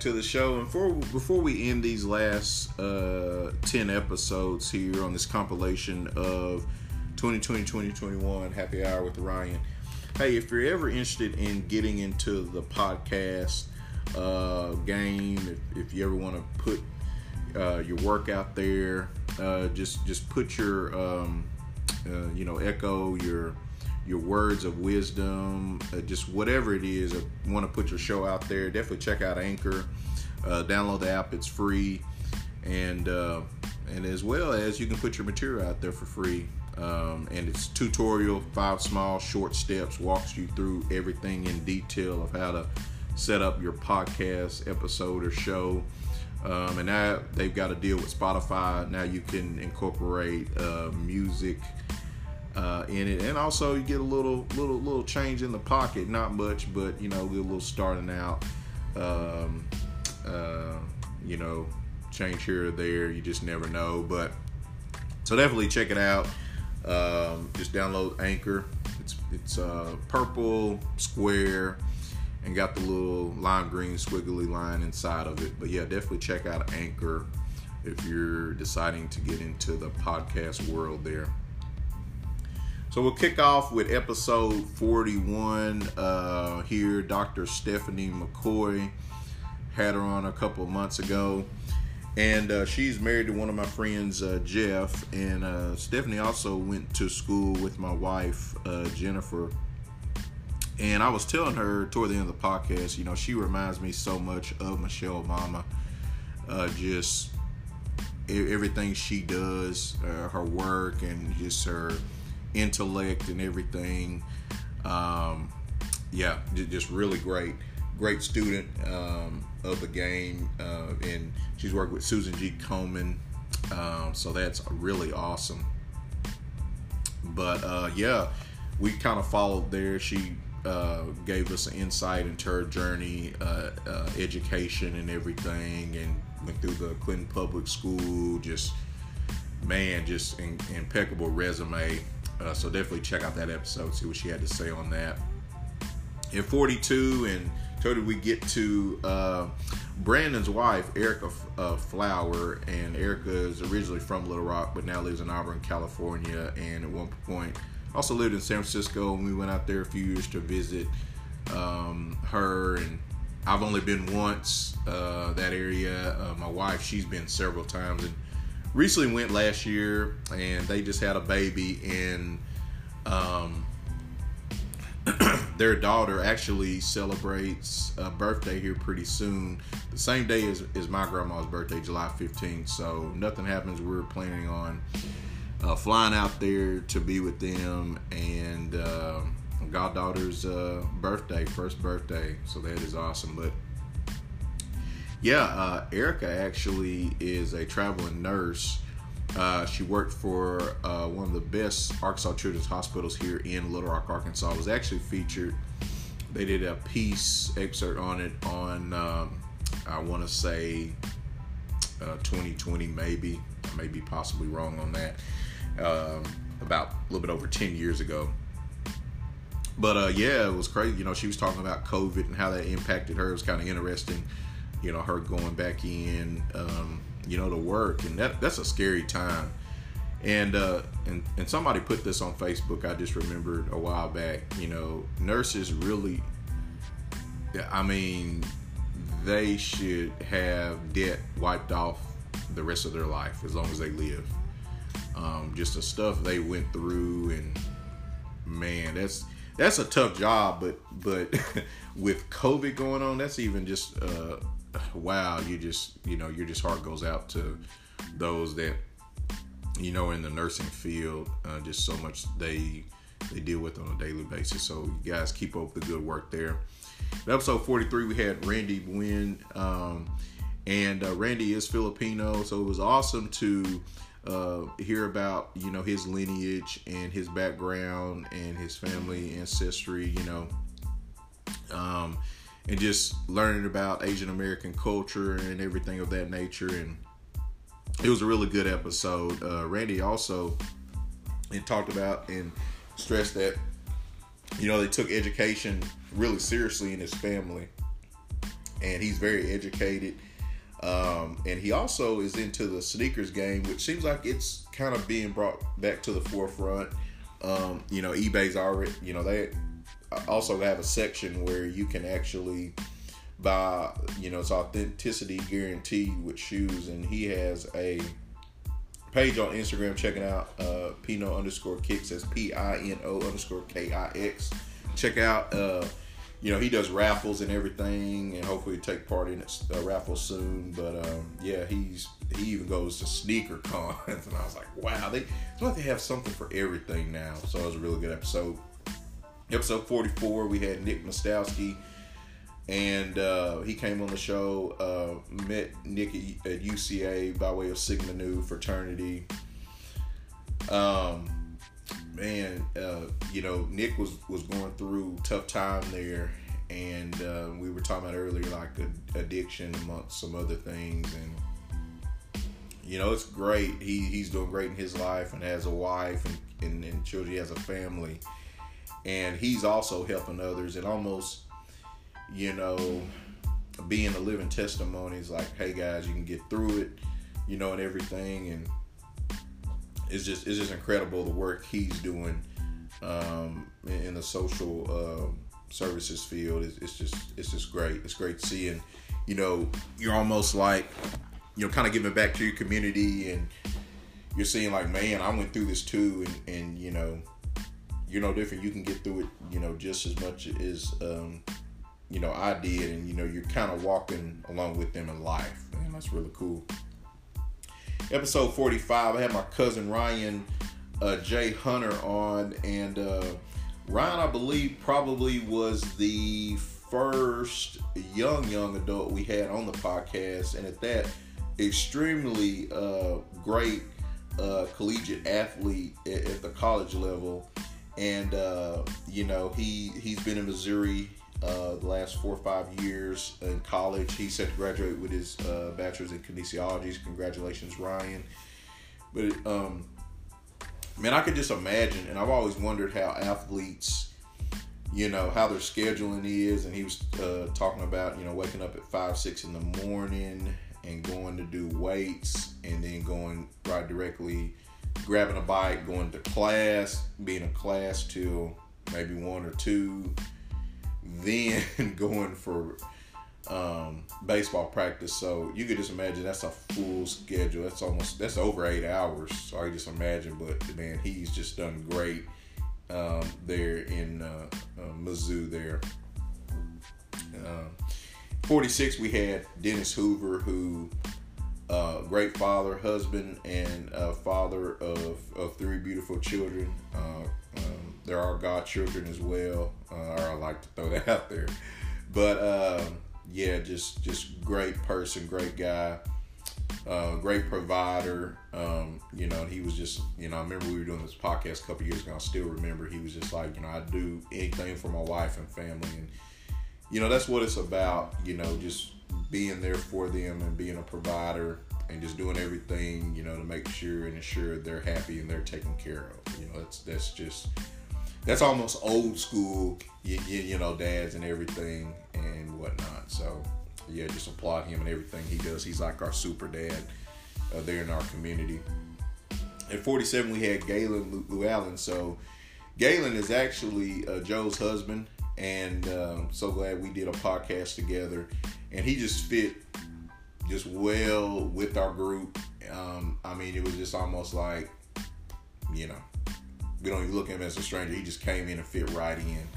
to the show. And before before we end these last uh, ten episodes here on this compilation of 2020-2021 Happy Hour with Ryan. Hey, if you're ever interested in getting into the podcast uh, game, if, if you ever want to put uh, your work out there, uh, just just put your um, uh, you know echo your your words of wisdom, uh, just whatever it is. Or want to put your show out there? Definitely check out Anchor. Uh, download the app; it's free, and uh, and as well as you can put your material out there for free. Um, and it's tutorial, five small short steps, walks you through everything in detail of how to set up your podcast episode or show. Um, and now they've got a deal with Spotify. Now you can incorporate uh, music uh, in it, and also you get a little, little, little change in the pocket. Not much, but you know, a little starting out. Um, uh, you know, change here or there. You just never know. But so definitely check it out. Um, just download Anchor. It's it's uh, purple square and got the little lime green squiggly line inside of it. But yeah, definitely check out Anchor if you're deciding to get into the podcast world there. So we'll kick off with episode 41 uh, here. Dr. Stephanie McCoy had her on a couple months ago. And uh, she's married to one of my friends, uh, Jeff. And uh, Stephanie also went to school with my wife, uh, Jennifer. And I was telling her toward the end of the podcast, you know, she reminds me so much of Michelle Obama. Uh, just everything she does, her work, and just her intellect and everything. Um, yeah, just really great, great student um, of the game, uh, and she's worked with Susan G. Komen, um, so that's really awesome. But uh, yeah, we kind of followed there. She uh, gave us an insight into her journey, uh, uh, education, and everything, and went through the Clinton Public School. Just man, just in, impeccable resume. Uh, so definitely check out that episode, see what she had to say on that. In 42, and totally we get to uh, Brandon's wife, Erica uh, Flower, and Erica is originally from Little Rock, but now lives in Auburn, California, and at one point also lived in San Francisco. And we went out there a few years to visit um, her, and I've only been once uh, that area. Uh, my wife, she's been several times, and recently went last year, and they just had a baby, and um, their daughter actually celebrates a birthday here pretty soon. The same day as, as my grandma's birthday, July 15th. So nothing happens. We're planning on uh, flying out there to be with them and uh, goddaughter's uh, birthday, first birthday. So that is awesome. But yeah, uh, Erica actually is a traveling nurse. Uh, she worked for uh, one of the best Arkansas Children's Hospitals here in Little Rock, Arkansas. It was actually featured. They did a piece excerpt on it on, um, I want to say, uh, 2020, maybe. I may be possibly wrong on that. Um, about a little bit over 10 years ago. But uh, yeah, it was crazy. You know, she was talking about COVID and how that impacted her. It was kind of interesting. You know, her going back in, um, you know, to work, and that that's a scary time. And uh, and and somebody put this on Facebook. I just remembered a while back. You know, nurses really. I mean, they should have debt wiped off the rest of their life as long as they live. Um, just the stuff they went through, and man, that's that's a tough job. But but with COVID going on, that's even just uh, wow. You just you know your just heart goes out to those that you know in the nursing field. Uh, just so much they they deal with on a daily basis. So you guys keep up the good work there. In episode 43, we had Randy Wynn, um, and uh, Randy is Filipino, so it was awesome to uh, hear about you know his lineage and his background and his family ancestry. You know, um, and just learning about Asian American culture and everything of that nature. And it was a really good episode. Uh, Randy also and talked about and stressed that you know they took education really seriously in his family, and he's very educated. Um, and he also is into the sneakers game, which seems like it's kind of being brought back to the forefront. Um, you know, eBay's already, you know, they also have a section where you can actually buy, you know, it's authenticity guaranteed with shoes. And he has a page on Instagram, checking out uh, Pino underscore kicks, as P I N O underscore K I X. Check out, uh, you know, he does raffles and everything, and hopefully take part in a raffle soon. But um, yeah, he's he even goes to sneaker cons, and I was like, wow, they like they have something for everything now. So it was a really good episode. Episode 44, we had Nick Mostowski, and uh, he came on the show. Uh, met Nick at, UCA by way of Sigma Nu fraternity. Um, man, uh, you know, Nick was was going through tough time there, and uh, we were talking about earlier like addiction amongst some other things, and you know, it's great. He he's doing great in his life and has a wife and, and, and children. He has a family, and he's also helping others and almost, you know, being a living testimony is like, hey guys, you can get through it, you know, and everything, and it's just it's just incredible the work he's doing um, in the social uh, services field. It's, it's just it's just great. It's great seeing, you know, you're almost like, you know, kind of giving back to your community, and you're seeing like, man, I went through this too, and and you know, you're no different. You can get through it, you know, just as much as um, you know I did, and you know, you're kind of walking along with them in life, and that's really cool. Episode 45 i had my cousin ryan uh, jay hunter on and uh, ryan i believe probably was the first young young adult we had on the podcast and at that extremely uh, great uh, collegiate athlete at, at, the college level and uh, you know he he's been in missouri uh, the last four or five years in college. He's set to graduate with his uh, bachelor's in kinesiology. Congratulations, Ryan. But um, man, I could just imagine, and I've always wondered how athletes, you know, how their scheduling is. And he was uh, talking about, you know, waking up at five, six in the morning and going to do weights, and then going right directly, grabbing a bike, going to class, being in class till maybe one or two then going for um, baseball practice. So you could just imagine that's a full schedule. That's almost that's over eight hours. So I just imagine. But man, he's just done great um, there in uh, uh, Mizzou. There, uh, forty six. We had Dennis Hoover, who uh, great father, husband, and father of of three beautiful children. Uh, um, there are godchildren as well. Uh, I like to throw that out there. But um, yeah, just just great person, great guy, uh, great provider. Um, you know, he was just you know I remember we were doing this podcast a couple years ago. I still remember he was just like you know I do anything for my wife and family, and you know that's what it's about. You know, just being there for them and being a provider and just doing everything you know to make sure and ensure they're happy and they're taken care of. You know, that's that's just that's almost old school, you, you, you know, dads and everything and whatnot. So yeah, just applaud him and everything he does. He's like our super dad uh, there in our community. At 47, we had Galen Llewellyn. So Galen is actually uh, Joe's husband, and um, so glad we did a podcast together. And he just fit just well with our group. Um, I mean, it was just almost like, you know, we don't even look at him as a stranger. He just came in and fit right in.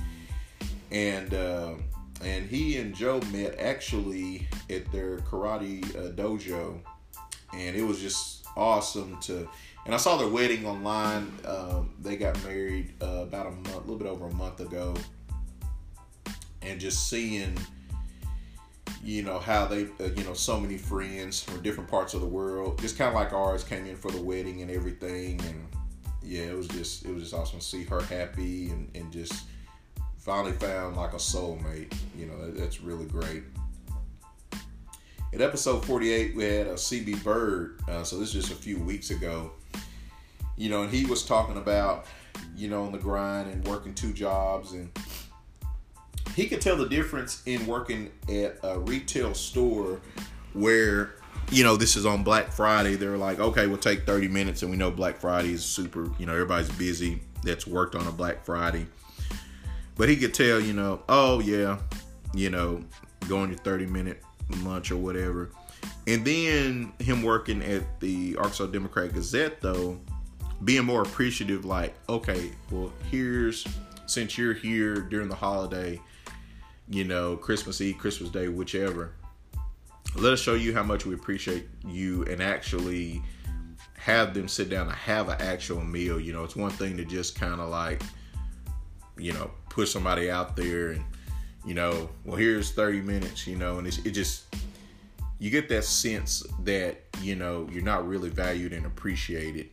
And uh, and he and Joe met actually at their karate uh, dojo, and it was just awesome to. And I saw their wedding online. Um, they got married uh, about a month, a little bit over a month ago, and just seeing, you know, how they, uh, you know, so many friends from different parts of the world, just kind of like ours, came in for the wedding and everything, and yeah, it was just, it was just awesome to see her happy and and just finally found like a soulmate. You know, that, that's really great. In episode 48, we had a CB Bird. Uh, so this is just a few weeks ago. You know, and he was talking about, you know, on the grind and working two jobs. And he could tell the difference in working at a retail store where, you know, this is on Black Friday. They're like, okay, we'll take 30 minutes. And we know Black Friday is super, you know, everybody's busy that's worked on a Black Friday. But he could tell, you know, oh, yeah, you know, go on your 30 minute lunch or whatever. And then him working at the Arkansas Democrat Gazette, though, being more appreciative, like, okay, well, here's, since you're here during the holiday, you know, Christmas Eve, Christmas Day, whichever, let us show you how much we appreciate you and actually have them sit down and have an actual meal. You know, it's one thing to just kind of like, you know, push somebody out there and, you know, well, here's 30 minutes, you know, and it's, it just, you get that sense that, you know, you're not really valued and appreciated.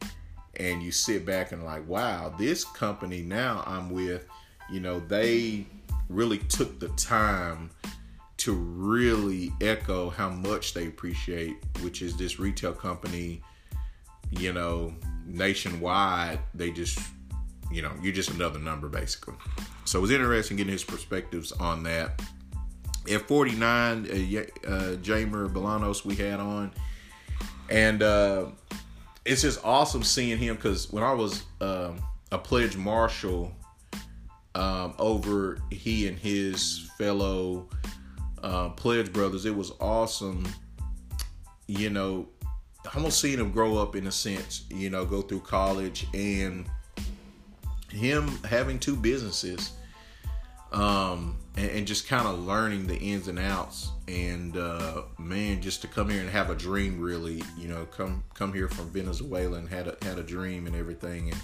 And you sit back and like, wow, this company now I'm with, you know, they really took the time to really echo how much they appreciate, which is this retail company, you know, nationwide. They just, you know, you're just another number basically. So it was interesting getting his perspectives on that. At 49, uh, uh, Jamer Bolanos we had on, and uh, it's just awesome seeing him because when I was um, a pledge marshal um, over he and his fellow uh, pledge brothers, it was awesome. You know, almost seeing him grow up in a sense. You know, go through college and him having two businesses um, and, and just kind of learning the ins and outs. And uh, man, just to come here and have a dream, really, you know, come come here from Venezuela and had a had a dream and everything. And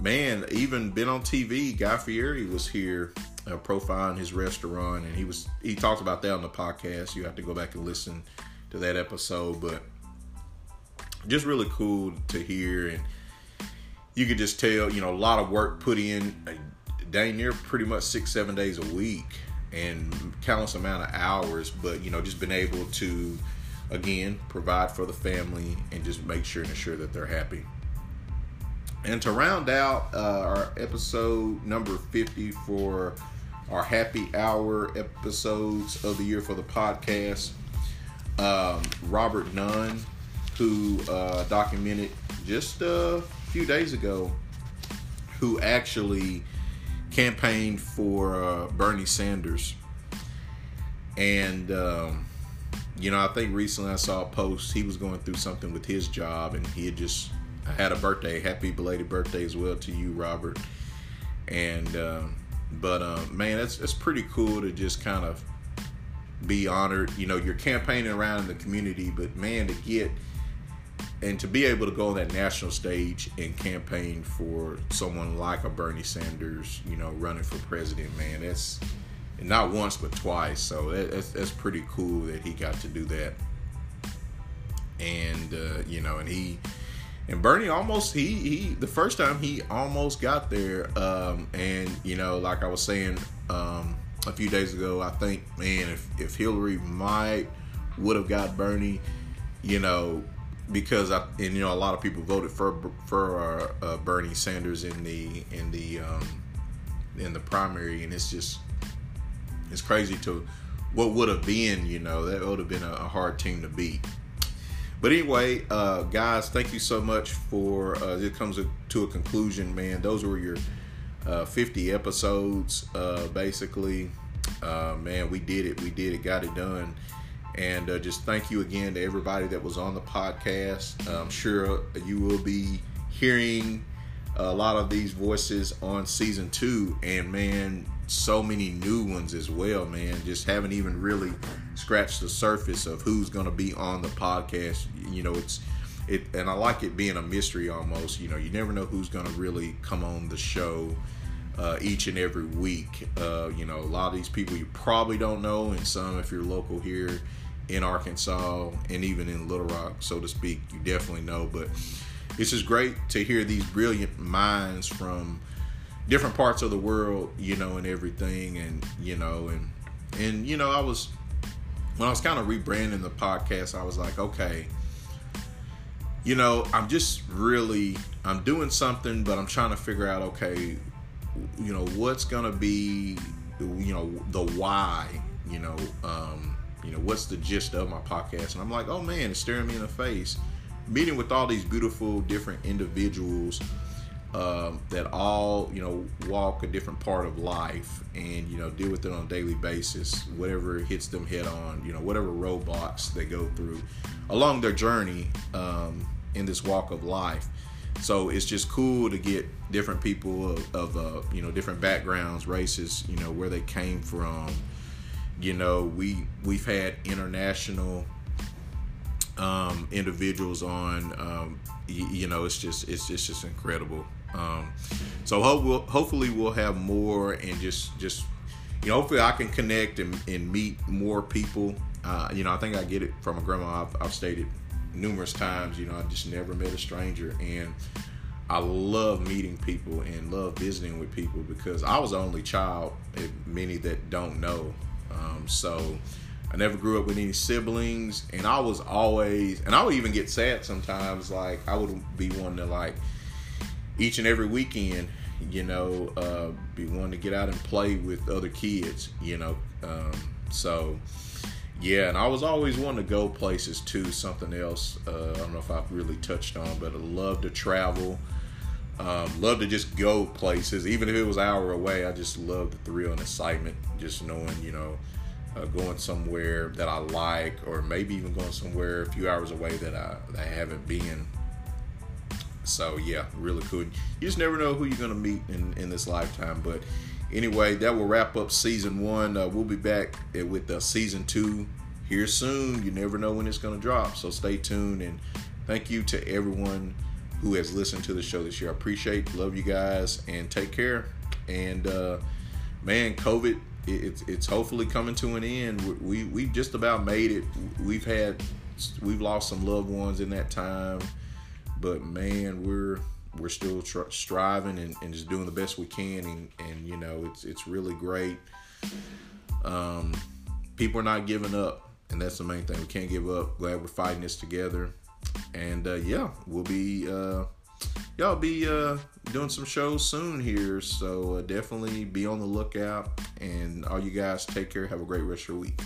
man, even been on TV. Guy Fieri was here uh, profiling his restaurant, and he was he talked about that on the podcast. You have to go back and listen to that episode, but just really cool to hear and you could just tell you know a lot of work put in uh, dang near pretty much six seven days a week and countless amount of hours but you know just been able to again provide for the family and just make sure and ensure that they're happy and to round out uh, our episode number 50 for our happy hour episodes of the year for the podcast um, robert nunn who uh, documented just a few days ago who actually campaigned for uh, Bernie Sanders. And, um, you know, I think recently I saw a post. He was going through something with his job and he had just had a birthday. Happy belated birthday as well to you, Robert. And, um, but, um, man, it's, it's pretty cool to just kind of be honored. You know, you're campaigning around in the community, but man, to get and to be able to go on that national stage and campaign for someone like a Bernie Sanders, you know, running for president, man, that's not once but twice. So that's that's pretty cool that he got to do that. And uh, you know, and he and Bernie almost he he the first time he almost got there. Um, and you know, like I was saying um, a few days ago, I think man, if if Hillary might would have got Bernie, you know, because I and you know a lot of people voted for for uh, uh, Bernie Sanders in the in the um, in the primary, and it's just it's crazy to what would have been. You know that would have been a, a hard team to beat. But anyway, uh, guys, thank you so much for. Uh, it comes to a conclusion, man. Those were your uh, 50 episodes, uh, basically. Uh, man, we did it. We did it. Got it done. And uh, just thank you again to everybody that was on the podcast. I'm sure you will be hearing a lot of these voices on season two. And man, so many new ones as well, man. Just haven't even really scratched the surface of who's going to be on the podcast. You know, it's it, and I like it being a mystery almost. You know, you never know who's going to really come on the show uh, each and every week. Uh, you know, a lot of these people you probably don't know, and some if you're local here in Arkansas and even in Little Rock, so to speak, you definitely know. But it's just great to hear these brilliant minds from different parts of the world, you know, and everything, and you know, and and you know, I was when I was kind of rebranding the podcast, I was like, okay, you know, I'm just really I'm doing something, but I'm trying to figure out, okay, you know, what's gonna be, you know, the why, you know, um, you know, what's the gist of my podcast, and I'm like, oh man, it's staring me in the face, meeting with all these beautiful different individuals um, that all you know walk a different part of life and you know deal with it on a daily basis whatever hits them head on you know whatever roadblocks they go through along their journey um, in this walk of life. So it's just cool to get different people of, of uh, you know different backgrounds races you know where they came from. You know we we've had international um, individuals on um, y- you know it's just it's, it's just incredible um, so hope we'll, hopefully we'll have more and just just you know hopefully I can connect and, and meet more people. Uh, you know I think I get it from a grandma. I've, I've stated numerous times. You know I just never met a stranger and. I love meeting people and love visiting with people because I was the only child, many that don't know. Um, so I never grew up with any siblings, and I was always, and I would even get sad sometimes. Like I would be one to like each and every weekend, you know, uh, be wanting to get out and play with other kids, you know. Um, so, yeah, and I was always wanting to go places too. Something else, uh, I don't know if I've really touched on, but I love to travel. Um, love to just go places, even if it was an hour away. I just love the thrill and excitement, just knowing, you know, uh, going somewhere that I like, or maybe even going somewhere a few hours away that I, that I haven't been so yeah, really cool. You just never know who you're gonna meet in in this lifetime. But anyway, that will wrap up season one. Uh, we'll be back with uh, season two here soon. You never know when it's gonna drop, so stay tuned. And thank you to everyone who has listened to the show this year. I appreciate, love you guys, and take care. And uh, man, COVID, it's it's hopefully coming to an end. We we just about made it. We've had we've lost some loved ones in that time but man, we're we're still tr- striving and, and, just doing the best we can, and, and you know it's it's really great. Um, people are not giving up, and that's the main thing. We can't give up. Glad we're fighting this together, and uh, yeah, we'll be uh, y'all be uh, doing some shows soon here, so uh, definitely be on the lookout. And all you guys, take care. Have a great rest of your week.